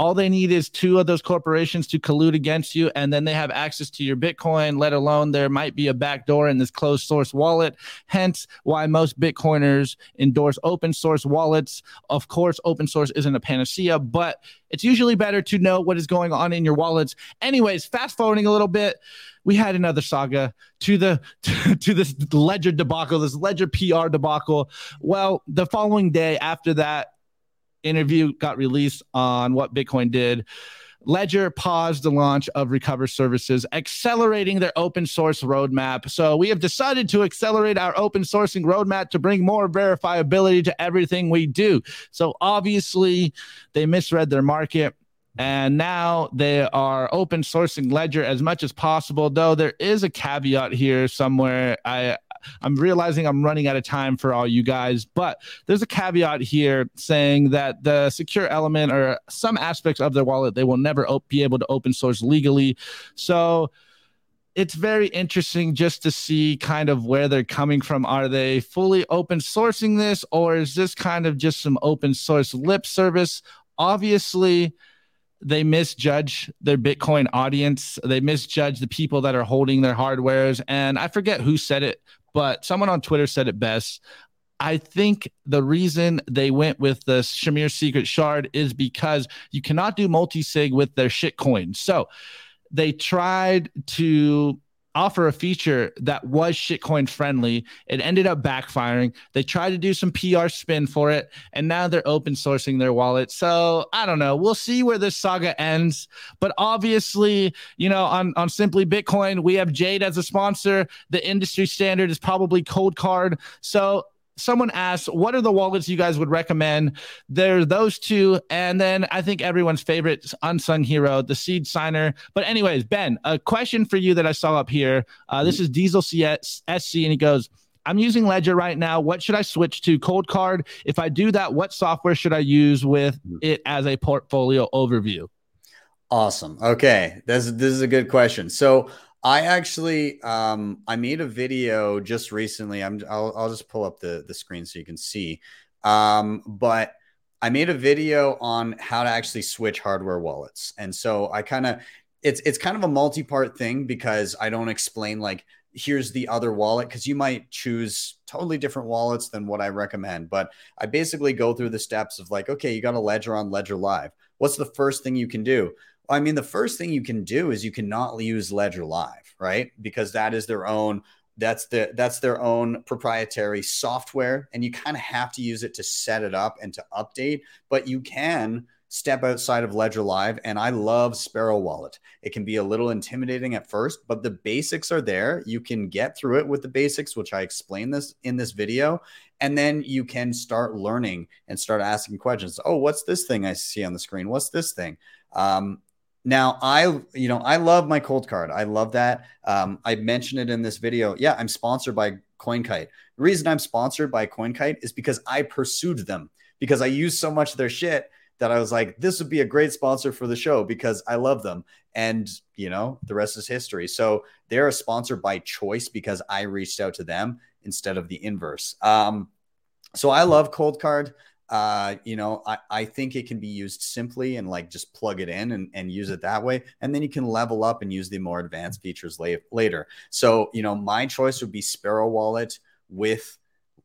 All they need is two of those corporations to collude against you and then they have access to your bitcoin let alone there might be a backdoor in this closed source wallet. Hence why most bitcoiners endorse open source wallets. Of course open source isn't a panacea but it's usually better to know what is going on in your wallets. Anyways fast forwarding a little bit we had another saga to the to, *laughs* to this ledger debacle this ledger pr debacle. Well the following day after that interview got released on what Bitcoin did. Ledger paused the launch of Recover services, accelerating their open source roadmap. So we have decided to accelerate our open sourcing roadmap to bring more verifiability to everything we do. So obviously, they misread their market. And now they are open sourcing Ledger as much as possible, though there is a caveat here somewhere. I I'm realizing I'm running out of time for all you guys, but there's a caveat here saying that the secure element or some aspects of their wallet they will never op- be able to open source legally. So it's very interesting just to see kind of where they're coming from. Are they fully open sourcing this, or is this kind of just some open source lip service? Obviously, they misjudge their Bitcoin audience. They misjudge the people that are holding their hardwares. And I forget who said it, but someone on Twitter said it best. I think the reason they went with the Shamir Secret Shard is because you cannot do multi sig with their shitcoin. So they tried to offer a feature that was shitcoin friendly. It ended up backfiring. They tried to do some PR spin for it, and now they're open sourcing their wallet. So I don't know. We'll see where this saga ends. But obviously, you know, on, on Simply Bitcoin, we have Jade as a sponsor. The industry standard is probably Coldcard. So someone asked, what are the wallets you guys would recommend? There are those two. And then I think everyone's favorite unsung hero, the seed signer. But, anyways, Ben, a question for you that I saw up here. Uh, this is Diesel SC, and he goes, I'm using Ledger right now. What should I switch to? Coldcard. If I do that, what software should I use with it as a portfolio overview? Awesome. Okay, this this is a good question. So I actually um I made a video just recently. I'm I'll, I'll just pull up the the screen so you can see. Um, but I made a video on how to actually switch hardware wallets. And so I kind of it's it's kind of a multi-part thing because I don't explain like here's the other wallet because you might choose totally different wallets than what I recommend. But I basically go through the steps of like, okay, you got a ledger on Ledger Live. What's the first thing you can do? I mean, the first thing you can do is you cannot use Ledger Live, right? Because that is their own that's the that's their own proprietary software and you kind of have to use it to set it up and to update, but you can step outside of Ledger Live and I love Sparrow Wallet. It can be a little intimidating at first, but the basics are there. You can get through it with the basics, which I explain this in this video, and then you can start learning and start asking questions. Oh, what's this thing I see on the screen? What's this thing? Um, now, I, you know, I love my Coldcard. I love that. Um, I mentioned it in this video. Yeah, I'm sponsored by CoinKite. The reason I'm sponsored by CoinKite is because I pursued them because I use so much of their shit that I was like, this would be a great sponsor for the show because I love them. And, you know, the rest is history. So they're a sponsor by choice because I reached out to them instead of the inverse. Um, so I love Coldcard. Uh, you know, I, I think it can be used simply and like just plug it in and, and use it that way. And then you can level up and use the more advanced features la- later. So, you know, my choice would be Sparrow Wallet with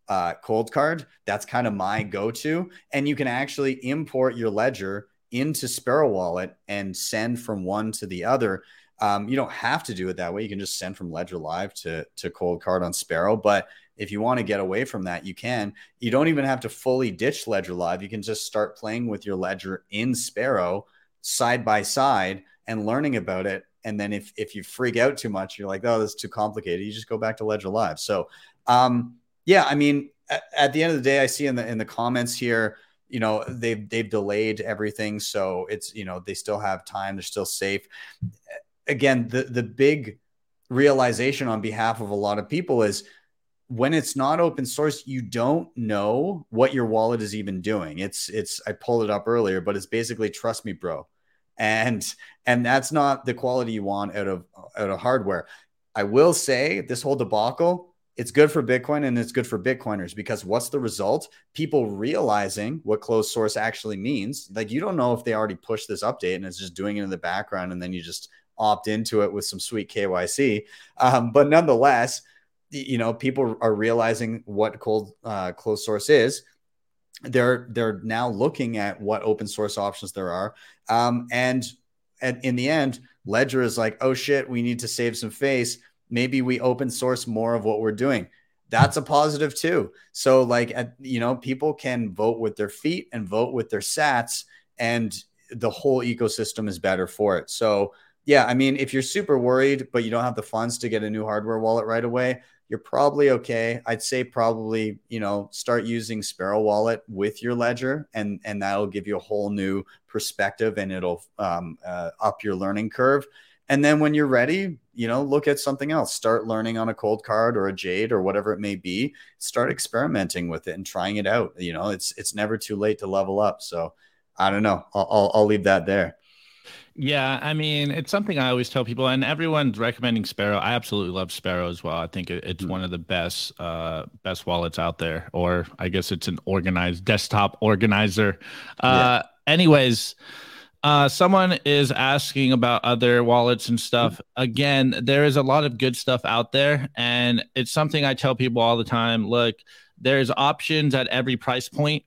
uh, Coldcard. That's kind of my go to. And you can actually import your ledger into Sparrow Wallet and send from one to the other. Um, you don't have to do it that way. You can just send from Ledger Live to, to Coldcard on Sparrow. But if you want to get away from that, you can. You don't even have to fully ditch Ledger Live. You can just start playing with your ledger in Sparrow side by side and learning about it. And then if if you freak out too much, you're like, oh, this is too complicated. You just go back to Ledger Live. So um, yeah, I mean, at, at the end of the day, I see in the in the comments here, you know, they've they've delayed everything. So it's, you know, they still have time, they're still safe. Again, the the big realization on behalf of a lot of people is when it's not open source you don't know what your wallet is even doing. It's it's i pulled it up earlier but it's basically trust me bro. And and that's not the quality you want out of out of hardware. I will say this whole debacle it's good for bitcoin and it's good for bitcoiners because what's the result? People realizing what closed source actually means. Like you don't know if they already pushed this update and it's just doing it in the background and then you just opt into it with some sweet kyc um, but nonetheless you know people are realizing what cold uh, closed source is. They're they're now looking at what open source options there are. Um, and and in the end ledger is like oh shit we need to save some face. Maybe we open source more of what we're doing. That's a positive too. So like at, you know people can vote with their feet and vote with their sats and the whole ecosystem is better for it. So yeah, I mean, if you're super worried, but you don't have the funds to get a new hardware wallet right away, you're probably okay. I'd say probably, you know, start using Sparrow Wallet with your ledger, and and that'll give you a whole new perspective, and it'll um, uh, up your learning curve. And then when you're ready, you know, look at something else. Start learning on a Coldcard or a Jade or whatever it may be. Start experimenting with it and trying it out. You know, it's it's never too late to level up. So I don't know. I'll, I'll, I'll leave that there. Yeah, I mean, it's something I always tell people, and everyone's recommending Sparrow. I absolutely love Sparrow as well. I think it's one of the best, uh, best wallets out there, or I guess it's an organized desktop organizer. Uh, yeah. Anyways, uh, someone is asking about other wallets and stuff. Again, there is a lot of good stuff out there, and it's something I tell people all the time. Look, there's options at every price point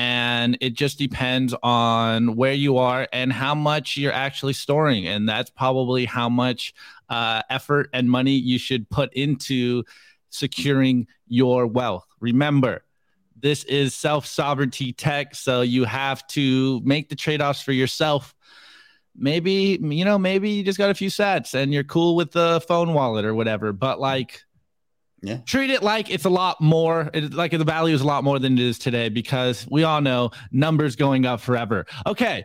and it just depends on where you are and how much you're actually storing and that's probably how much uh, effort and money you should put into securing your wealth. Remember this is self sovereignty tech so you have to make the trade-offs for yourself. Maybe you know maybe you just got a few sets and you're cool with the phone wallet or whatever but like yeah. Treat it like it's a lot more, like the value is a lot more than it is today because we all know numbers going up forever. Okay.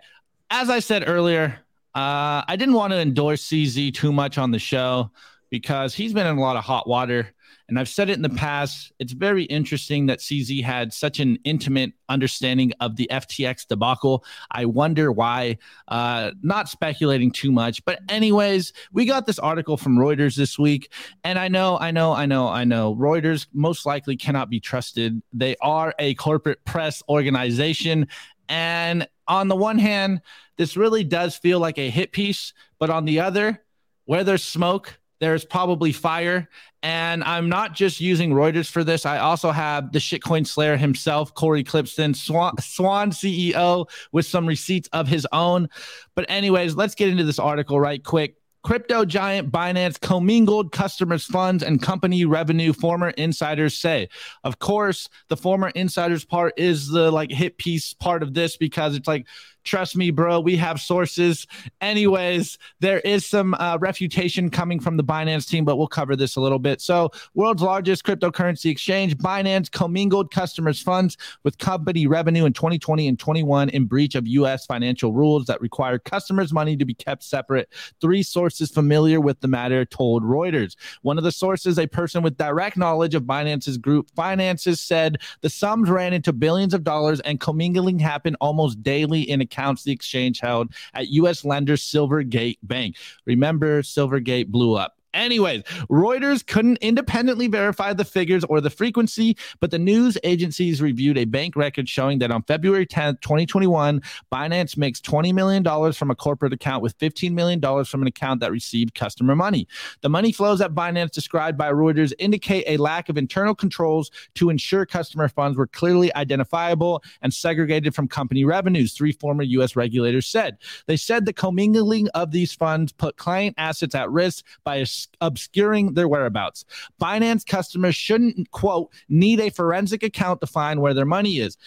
As I said earlier, uh, I didn't want to endorse CZ too much on the show because he's been in a lot of hot water. And I've said it in the past. It's very interesting that CZ had such an intimate understanding of the FTX debacle. I wonder why. Uh, not speculating too much, but anyways, we got this article from Reuters this week, and I know, I know, I know, I know. Reuters most likely cannot be trusted. They are a corporate press organization, and on the one hand, this really does feel like a hit piece, but on the other, where there's smoke, there's probably fire. And I'm not just using Reuters for this. I also have the shitcoin slayer himself, Cory Klippsten, Swan, Swan CEO, with some receipts of his own. But, anyways, let's get into this article right quick. Crypto giant Binance commingled customers' funds and company revenue, former insiders say. Of course, the former insiders part is the like hit piece part of this because it's like, Trust me, bro. We have sources. Anyways, there is some uh, refutation coming from the Binance team, but we'll cover this a little bit. So, world's largest cryptocurrency exchange, Binance commingled customers' funds with company revenue in 2020 and 21 in breach of U.S. financial rules that require customers' money to be kept separate. Three sources familiar with the matter told Reuters. One of the sources, a person with direct knowledge of Binance's group finances, said the sums ran into billions of dollars and commingling happened almost daily in a accounts the exchange held at U.S. lender Silvergate Bank. Remember, Silvergate blew up. Anyways, Reuters couldn't independently verify the figures or the frequency, but the news agencies reviewed a bank record showing that on February 10th, 2021, Binance makes $20 million from a corporate account with $15 million from an account that received customer money. The money flows at Binance described by Reuters indicate a lack of internal controls to ensure customer funds were clearly identifiable and segregated from company revenues, three former U.S. regulators said. They said the commingling of these funds put client assets at risk by a obscuring their whereabouts. Binance customers shouldn't, quote, need a forensic account to find where their money is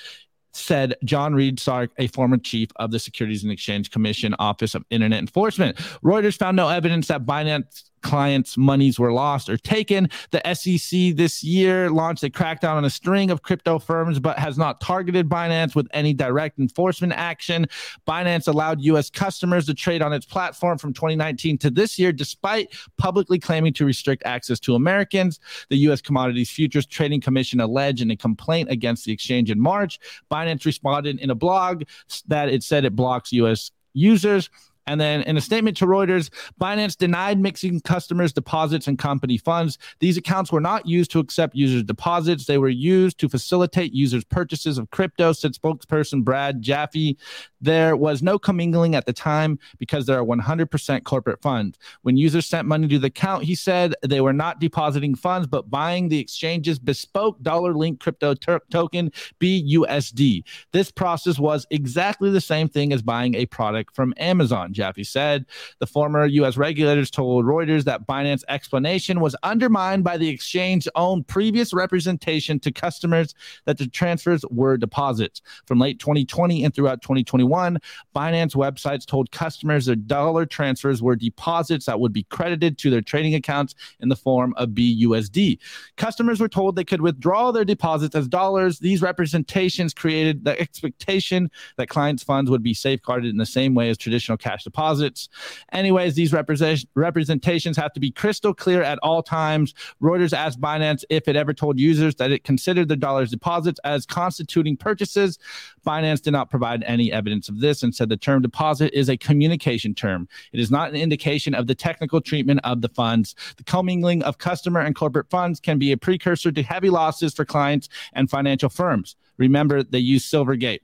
said John Reed Stark, a former chief of the Securities and Exchange Commission Office of Internet Enforcement. Reuters found no evidence that Binance clients' monies were lost or taken. The SEC this year launched a crackdown on a string of crypto firms, but has not targeted Binance with any direct enforcement action. Binance allowed U.S. customers to trade on its platform from 2019 to this year, despite publicly claiming to restrict access to Americans. The U.S. Commodities Futures Trading Commission alleged in a complaint against the exchange in March. Binance responded in a blog that it said it blocks U.S. users and then in a statement to Reuters, Binance denied mixing customers' deposits and company funds. These accounts were not used to accept users' deposits. They were used to facilitate users' purchases of crypto, said spokesperson Brad Jaffe. There was no commingling at the time because there are 100% corporate funds. When users sent money to the account, he said they were not depositing funds, but buying the exchange's bespoke dollar linked crypto token, BUSD. This process was exactly the same thing as buying a product from Amazon. Jaffe said. The former U.S. regulators told Reuters that Binance explanation was undermined by the exchange's own previous representation to customers that the transfers were deposits. From late 2020 and throughout 2021, Binance websites told customers their dollar transfers were deposits that would be credited to their trading accounts in the form of BUSD. Customers were told they could withdraw their deposits as dollars. These representations created the expectation that clients' funds would be safeguarded in the same way as traditional cash deposits. Anyways, these represent- representations have to be crystal clear at all times. Reuters asked Binance if it ever told users that it considered the dollars deposits as constituting purchases. Binance did not provide any evidence of this and said the term deposit is a communication term. It is not an indication of the technical treatment of the funds. The commingling of customer and corporate funds can be a precursor to heavy losses for clients and financial firms. Remember, they use Silvergate.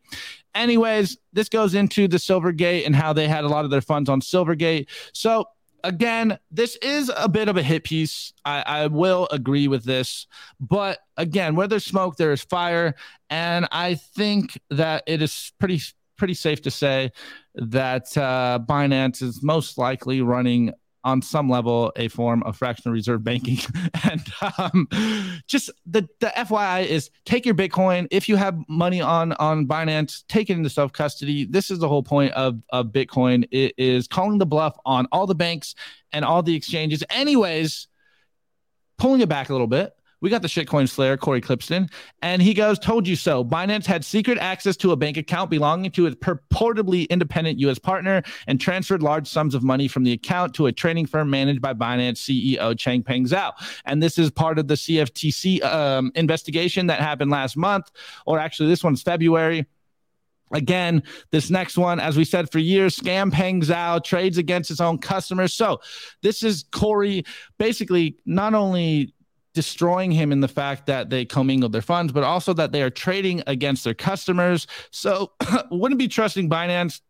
Anyways, this goes into the Silvergate and how they had a lot of their funds on Silvergate. So again, this is a bit of a hit piece. I, I, will agree with this. But again, where there's smoke, there is fire. And I think that it is pretty pretty safe to say that uh, Binance is most likely running on some level a form of fractional reserve banking. *laughs* and um, just the the FYI is take your Bitcoin if you have money on on Binance, take it into self custody. This is the whole point of of Bitcoin. It is calling the bluff on all the banks and all the exchanges. Anyways, pulling it back a little bit we got the shitcoin slayer, Cory Klippsten, and he goes, Told you so. Binance had secret access to a bank account belonging to its purportedly independent U.S. partner and transferred large sums of money from the account to a trading firm managed by Binance CEO Changpeng Zhao. And this is part of the CFTC um, investigation that happened last month, or actually, this one's February. Again, this next one, as we said for years, scam Peng Zhao trades against its own customers. So, this is Cory basically not only destroying him in the fact that they commingled their funds, but also that they are trading against their customers. So *clears throat* wouldn't be trusting Binance.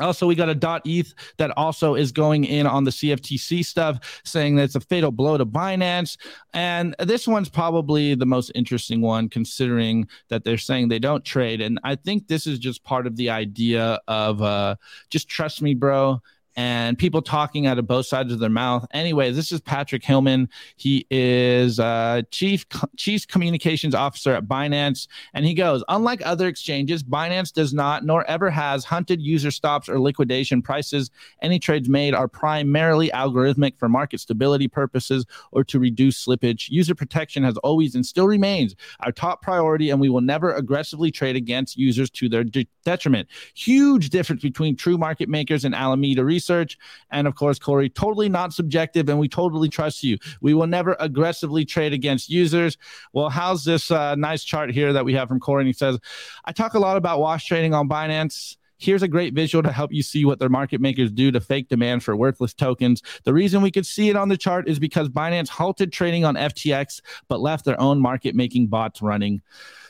Also, we got a dot ETH that also is going in on the CFTC stuff, saying that it's a fatal blow to Binance. And this one's probably the most interesting one, considering that they're saying they don't trade. And I think this is just part of the idea of uh, just trust me, bro and people talking out of both sides of their mouth. Anyway, this is Patrick Hillman. He is uh, chief chief communications officer at Binance, and he goes, unlike other exchanges, Binance does not nor ever has hunted user stops or liquidation prices. Any trades made are primarily algorithmic for market stability purposes or to reduce slippage. User protection has always and still remains our top priority, and we will never aggressively trade against users to their de- detriment. Huge difference between true market makers and Alameda Research research. And of course, Cory, totally not subjective, and we totally trust you. We will never aggressively trade against users. Well, how's this uh, nice chart here that we have from Cory? And he says, I talk a lot about wash trading on Binance. Here's a great visual to help you see what their market makers do to fake demand for worthless tokens. The reason we could see it on the chart is because Binance halted trading on FTX, but left their own market making bots running.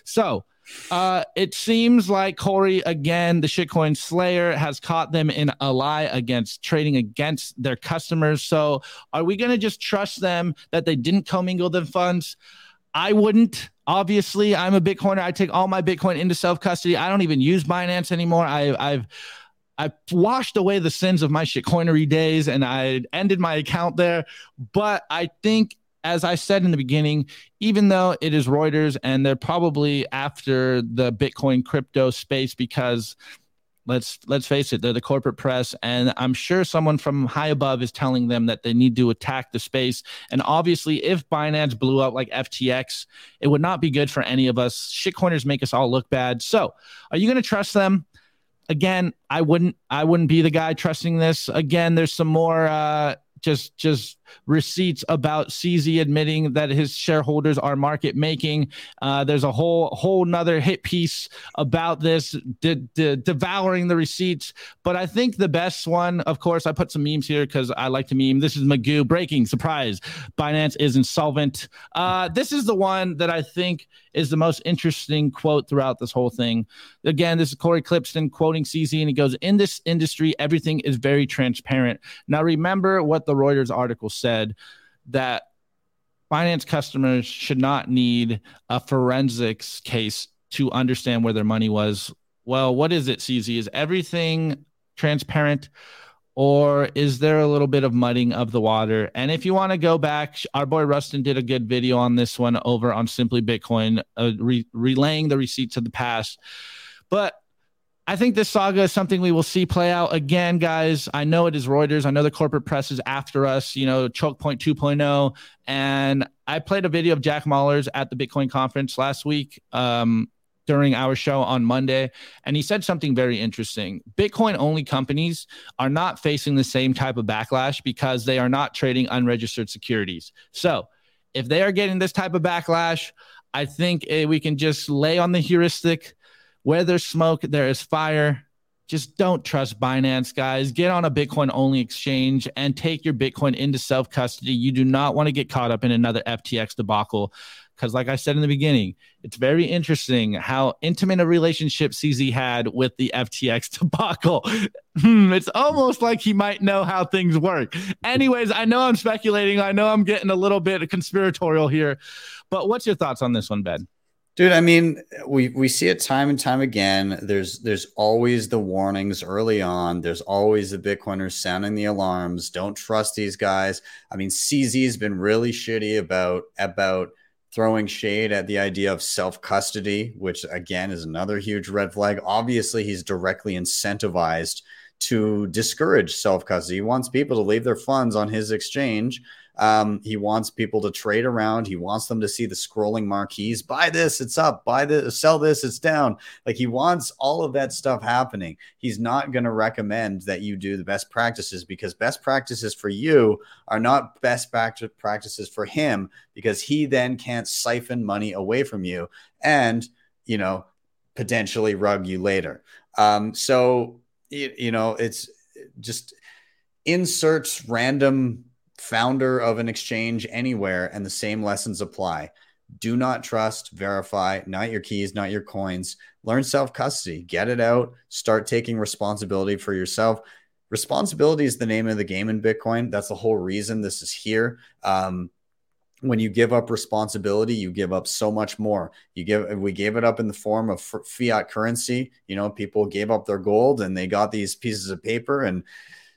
So, uh, it seems like Cory again, the shitcoin slayer, has caught them in a lie against trading against their customers. So, are we going to just trust them that they didn't commingle the funds? I wouldn't. Obviously, I'm a Bitcoiner. I take all my Bitcoin into self custody. I don't even use Binance anymore. I, I've I washed away the sins of my shitcoinery days and I ended my account there. But I think as I said in the beginning, even though it is Reuters and they're probably after the Bitcoin crypto space because let's let's face it they're the corporate press. And i'm sure someone from high above is telling them that they need to attack the space. And obviously if binance blew up like ftx it would not be good for any of us. Shitcoiners make us all look bad. So are you going to trust them? Again i wouldn't i wouldn't be the guy trusting this. Again there's some more uh just just receipts about CZ admitting that his shareholders are market making. Uh, there's a whole whole nother hit piece about this, de- de- devouring the receipts. But I think the best one, of course, I put some memes here because I like to meme. This is Magoo breaking surprise. Binance is insolvent. Uh, this is the one that I think is the most interesting quote throughout this whole thing. Again, this is Cory Klippsten quoting CZ, and he goes, "In this industry, everything is very transparent." Now, remember what the Reuters article said that Binance customers should not need a forensics case to understand where their money was. Well, what is it, CZ? Is everything transparent? or is there a little bit of mudding of the water? And if you want to go back, our boy Rustin did a good video on this one over on Simply Bitcoin, uh, re- relaying the receipts of the past. But I think this saga is something we will see play out again, guys. I know it is Reuters. I know the corporate press is after us, you know, choke point 2.0. And I played a video of Jack Mallers at the Bitcoin conference last week. Um, during our show on Monday, and he said something very interesting. Bitcoin only companies are not facing the same type of backlash because they are not trading unregistered securities. So, if they are getting this type of backlash, I think uh, we can just lay on the heuristic where there's smoke, there is fire. Just don't trust Binance, guys. Get on a Bitcoin only exchange and take your Bitcoin into self custody. You do not want to get caught up in another FTX debacle. Because, like I said in the beginning, it's very interesting how intimate a relationship CZ had with the FTX *laughs* debacle. Hmm, it's almost like he might know how things work. Anyways, I know I'm speculating. I know I'm getting a little bit conspiratorial here. But what's your thoughts on this one, Ben? Dude, I mean, we we see it time and time again. There's there's always the warnings early on. There's always the Bitcoiners sounding the alarms. Don't trust these guys. I mean, CZ's been really shitty about about throwing shade at the idea of self custody, which again is another huge red flag. Obviously, he's directly incentivized to discourage self custody. He wants people to leave their funds on his exchange um, he wants people to trade around. He wants them to see the scrolling marquees. Buy this, it's up. Buy this, sell this, it's down. Like he wants all of that stuff happening. He's not going to recommend that you do the best practices because best practices for you are not best practices for him because he then can't siphon money away from you and, you know, potentially rug you later. Um, so, you, you know, it's just inserts random founder of an exchange anywhere, and the same lessons apply. Do not trust, verify, not your keys, not your coins. Learn self custody, get it out, start taking responsibility for yourself. Responsibility is the name of the game in Bitcoin. That's the whole reason this is here. Um, when you give up responsibility, you give up so much more. You give we gave it up in the form of fiat currency. You know, people gave up their gold and they got these pieces of paper, and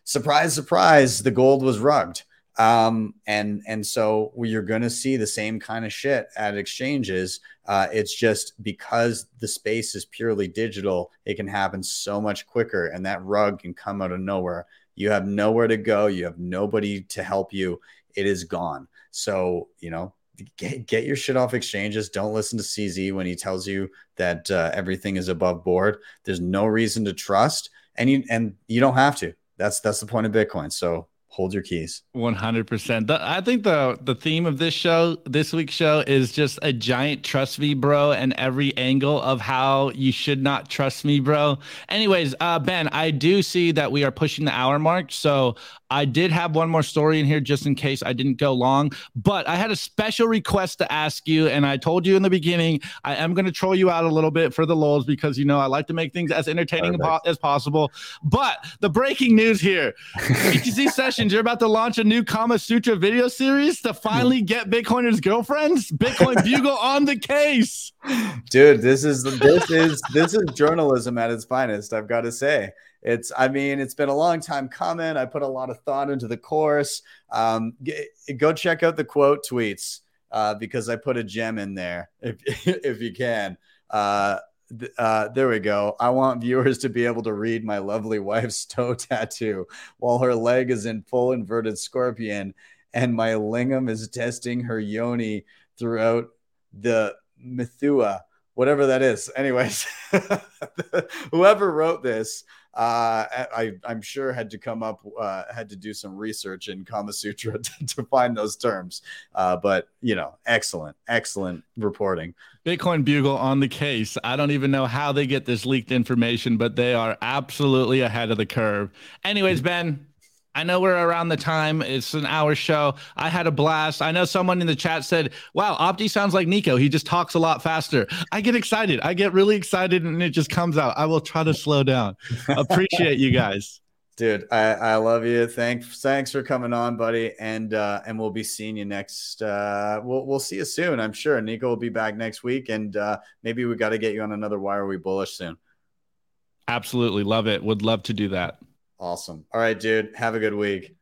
surprise, surprise, the gold was rugged. Um, and and so you're going to see the same kind of shit at exchanges. Uh, it's just because the space is purely digital, it can happen so much quicker, and that rug can come out of nowhere. You have nowhere to go. You have nobody to help you. It is gone. So you know, get, get your shit off exchanges. Don't listen to CZ when he tells you that uh, everything is above board. There's no reason to trust, and you and you don't have to. That's that's the point of Bitcoin. So hold your keys 100% i think the the theme of this show this week's show is just a giant trust me bro and every angle of how you should not trust me bro anyways uh ben i do see that we are pushing the hour mark so I did have one more story in here just in case I didn't go long, but I had a special request to ask you. And I told you in the beginning, I am going to troll you out a little bit for the lulls because, you know, I like to make things as entertaining as possible. But the breaking news here *laughs* BTC Sessions, you're about to launch a new Kama Sutra video series to finally get Bitcoiners' girlfriends. Bitcoin Bugle *laughs* on the case. Dude, this is this is this is journalism at its finest, I've got to say it's i mean it's been a long time coming i put a lot of thought into the course um, go check out the quote tweets uh, because i put a gem in there if, *laughs* if you can uh, uh, there we go. I want viewers to be able to read my lovely wife's *laughs* toe tattoo while her leg is in full inverted scorpion and my lingam is testing her yoni throughout the Mithua, whatever that is. Anyways, *laughs* whoever wrote this, uh, I, am sure had to come up, uh, had to do some research in Kama Sutra *laughs* to, to find those terms. Uh, but you know, excellent, excellent reporting. Bitcoin Bugle on the case. I don't even know how they get this leaked information, but they are absolutely ahead of the curve. Anyways, Ben, I know we're around the time. It's an hour show. I had a blast. I know someone in the chat said, Wow, Opti sounds like Nico. He just talks a lot faster. I get excited. I get really excited and it just comes out. I will try to slow down. *laughs* Appreciate you guys. Dude, I, I love you. Thanks, thanks for coming on, buddy. And uh, and we'll be seeing you next. Uh, we'll we'll see you soon. I'm sure Nico will be back next week, and uh, maybe we got to get you on another. Why are we bullish soon? Absolutely love it. Would love to do that. Awesome. All right, dude. Have a good week.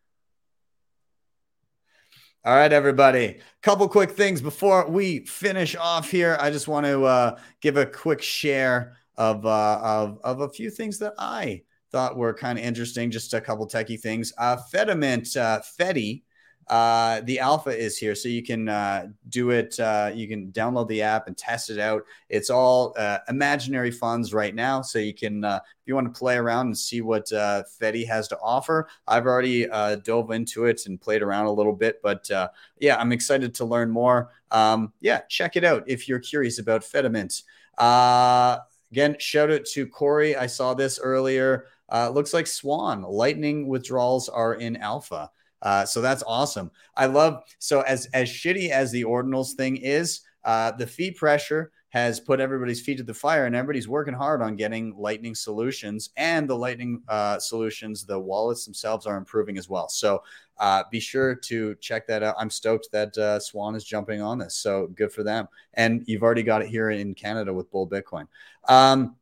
All right, everybody. Couple quick things before we finish off here. I just want to uh, give a quick share of, uh, of of a few things that I thought were kind of interesting. Just a couple techie things. Uh, Fedimint uh, Fedi uh, the alpha is here, so you can uh, do it. Uh, you can download the app and test it out. It's all uh, imaginary funds right now, so you can, uh, if you want to play around and see what uh, Fedi has to offer. I've already uh, dove into it and played around a little bit, but uh, yeah, I'm excited to learn more. Um, yeah, check it out if you're curious about Fedimint. Uh, again, shout out to Cory. I saw this earlier. Uh, looks like Swan Lightning withdrawals are in alpha. Uh, so that's awesome. I love so as as shitty as the ordinals thing is, uh, the fee pressure has put everybody's feet to the fire, and everybody's working hard on getting Lightning solutions. And the Lightning uh, solutions, the wallets themselves are improving as well. So uh, be sure to check that out. I'm stoked that uh, Swan is jumping on this. So good for them. And you've already got it here in Canada with Bull Bitcoin. Um,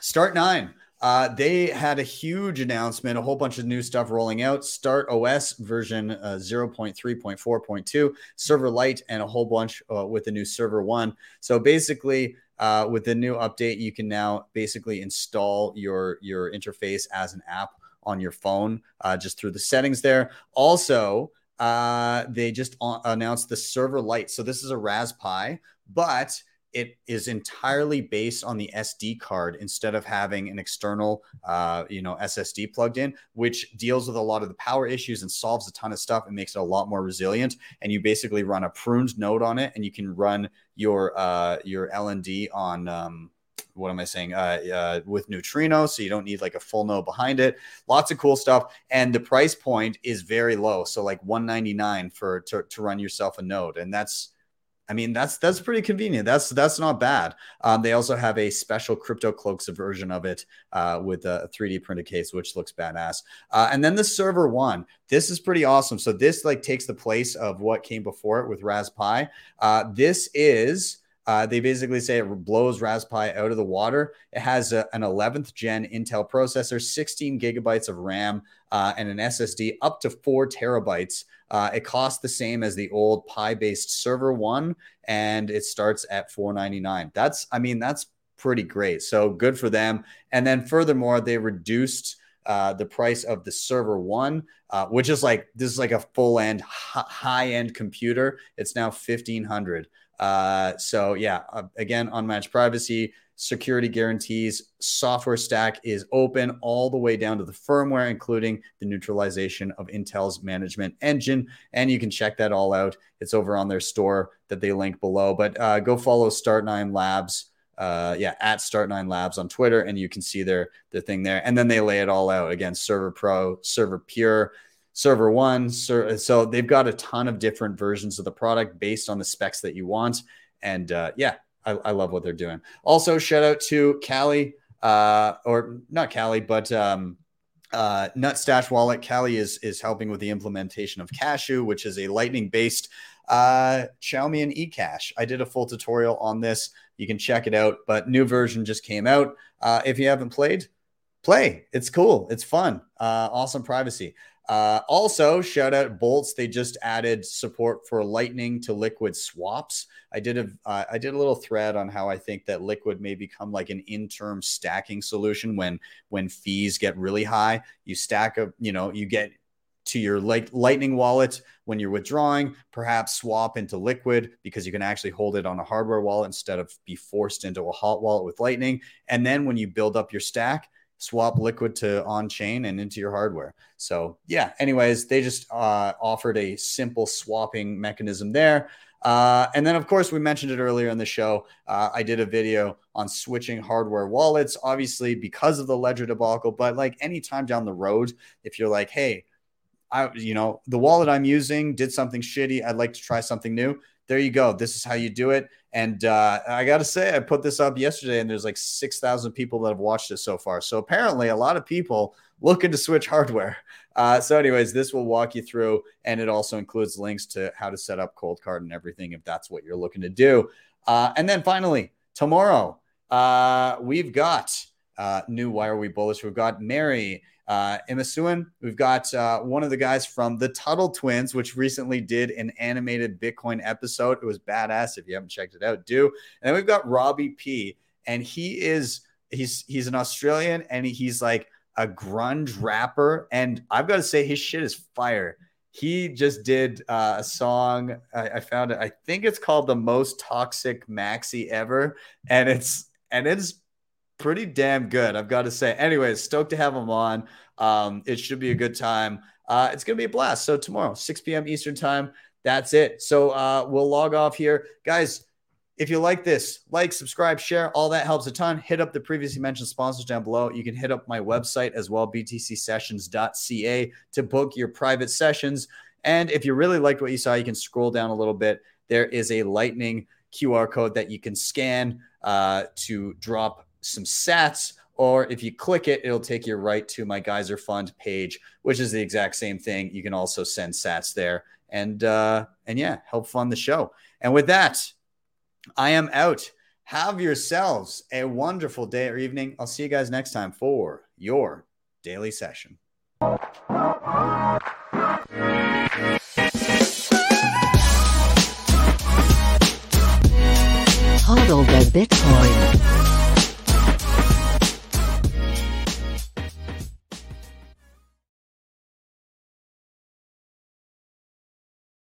Start9. Uh, they had a huge announcement, a whole bunch of new stuff rolling out. Start OS version uh, 0.3.4.2, Server Lite, and a whole bunch uh, with the new Server One. So basically, uh, with the new update, you can now basically install your your interface as an app on your phone uh, just through the settings there. Also, uh, they just announced the Server Lite. So this is a Raspberry, but it is entirely based on the SD card instead of having an external, uh, you know, SSD plugged in, which deals with a lot of the power issues and solves a ton of stuff and makes it a lot more resilient. And you basically run a pruned node on it, and you can run your uh, your LND on. Um, what am I saying? Uh, uh, with Neutrino, so you don't need like a full node behind it. Lots of cool stuff, and the price point is very low, so like 199 for to, to run yourself a node, and that's I mean, that's that's pretty convenient. That's that's not bad. Um, they also have a special CryptoCloaks version of it uh, with a 3D printed case, which looks badass. Uh, and then the server one, this is pretty awesome. So this like takes the place of what came before it with Raspberry. Uh, this is uh, they basically say it blows Raspberry out of the water. It has a, an 11th gen Intel processor, 16 gigabytes of RAM, uh, and an SSD up to four terabytes. Uh, it costs the same as the old Pi based server one, and it starts at 499. That's, I mean, that's pretty great. So good for them. And then furthermore, they reduced uh, the price of the server one, uh, which is like this is like a full end high end computer. It's now 1500. Uh, so yeah, uh, again, unmatched privacy, security guarantees, software stack is open all the way down to the firmware, including the neutralization of Intel's management engine. And you can check that all out. It's over on their store that they link below. But uh, go follow Start9 Labs. Uh, yeah, at Start9 Labs on Twitter, and you can see their their thing there. And then they lay it all out again: Server Pro, Server Pure, server one. So they've got a ton of different versions of the product based on the specs that you want. And uh, yeah, I, I, love what they're doing. Also, shout out to Calle, uh, or not Calle, but um, uh, Nut Stash Wallet. Calle is is helping with the implementation of Cashu, which is a Lightning based uh, Chaumian eCash. I did a full tutorial on this. You can check it out. But new version just came out. Uh, if you haven't played, play. It's cool. It's fun. Uh, awesome privacy. Uh, also, shout out Boltz. They just added support for Lightning to Liquid swaps. I did a uh, I did a little thread on how I think that Liquid may become like an interim stacking solution when when fees get really high. You stack a you know you get to your like Lightning wallet when you're withdrawing, perhaps swap into Liquid because you can actually hold it on a hardware wallet instead of be forced into a hot wallet with Lightning. And then when you build up your stack, swap liquid to on chain and into your hardware. So, yeah, anyways, they just uh, offered a simple swapping mechanism there. Uh, and then, of course, we mentioned it earlier in the show. Uh, I did a video on switching hardware wallets, obviously because of the Ledger debacle. But like anytime down the road, if you're like, hey, I, you know, the wallet I'm using did something shitty, I'd like to try something new there you go. This is how you do it. And uh, I got to say, I put this up yesterday, and there's like 6,000 people that have watched it so far. So apparently, a lot of people looking to switch hardware. Uh, so, anyways, this will walk you through, and it also includes links to how to set up Coldcard and everything if that's what you're looking to do. Uh, and then finally, tomorrow, uh, we've got uh, new Why Are We Bullish? We've got Mary Uh, Imasuen, we've got uh, one of the guys from the Tuttle Twins, which recently did an animated Bitcoin episode. It was badass. If you haven't checked it out, do. And then we've got Robbie P, and he is he's he's an Australian, and he's like a grunge rapper. And I've got to say, his shit is fire. He just did uh, a song. I, I found it. I think it's called "The Most Toxic Maxi Ever," and it's and it's pretty damn good. I've got to say. Anyways, stoked to have him on. Um, it should be a good time. Uh, it's gonna be a blast. So tomorrow, 6 p.m. Eastern time. That's it. So uh, we'll log off here, guys. If you like this, like, subscribe, share, all that helps a ton. Hit up the previously mentioned sponsors down below. You can hit up my website as well, btcsessions.ca, to book your private sessions. And if you really liked what you saw, you can scroll down a little bit. There is a lightning QR code that you can scan uh, to drop some sats. Or if you click it, it'll take you right to my Geyser Fund page, which is the exact same thing. You can also send sats there and uh, and yeah, help fund the show. And with that, I am out. Have yourselves a wonderful day or evening. I'll see you guys next time for your daily session. Hodl the Bitcoin.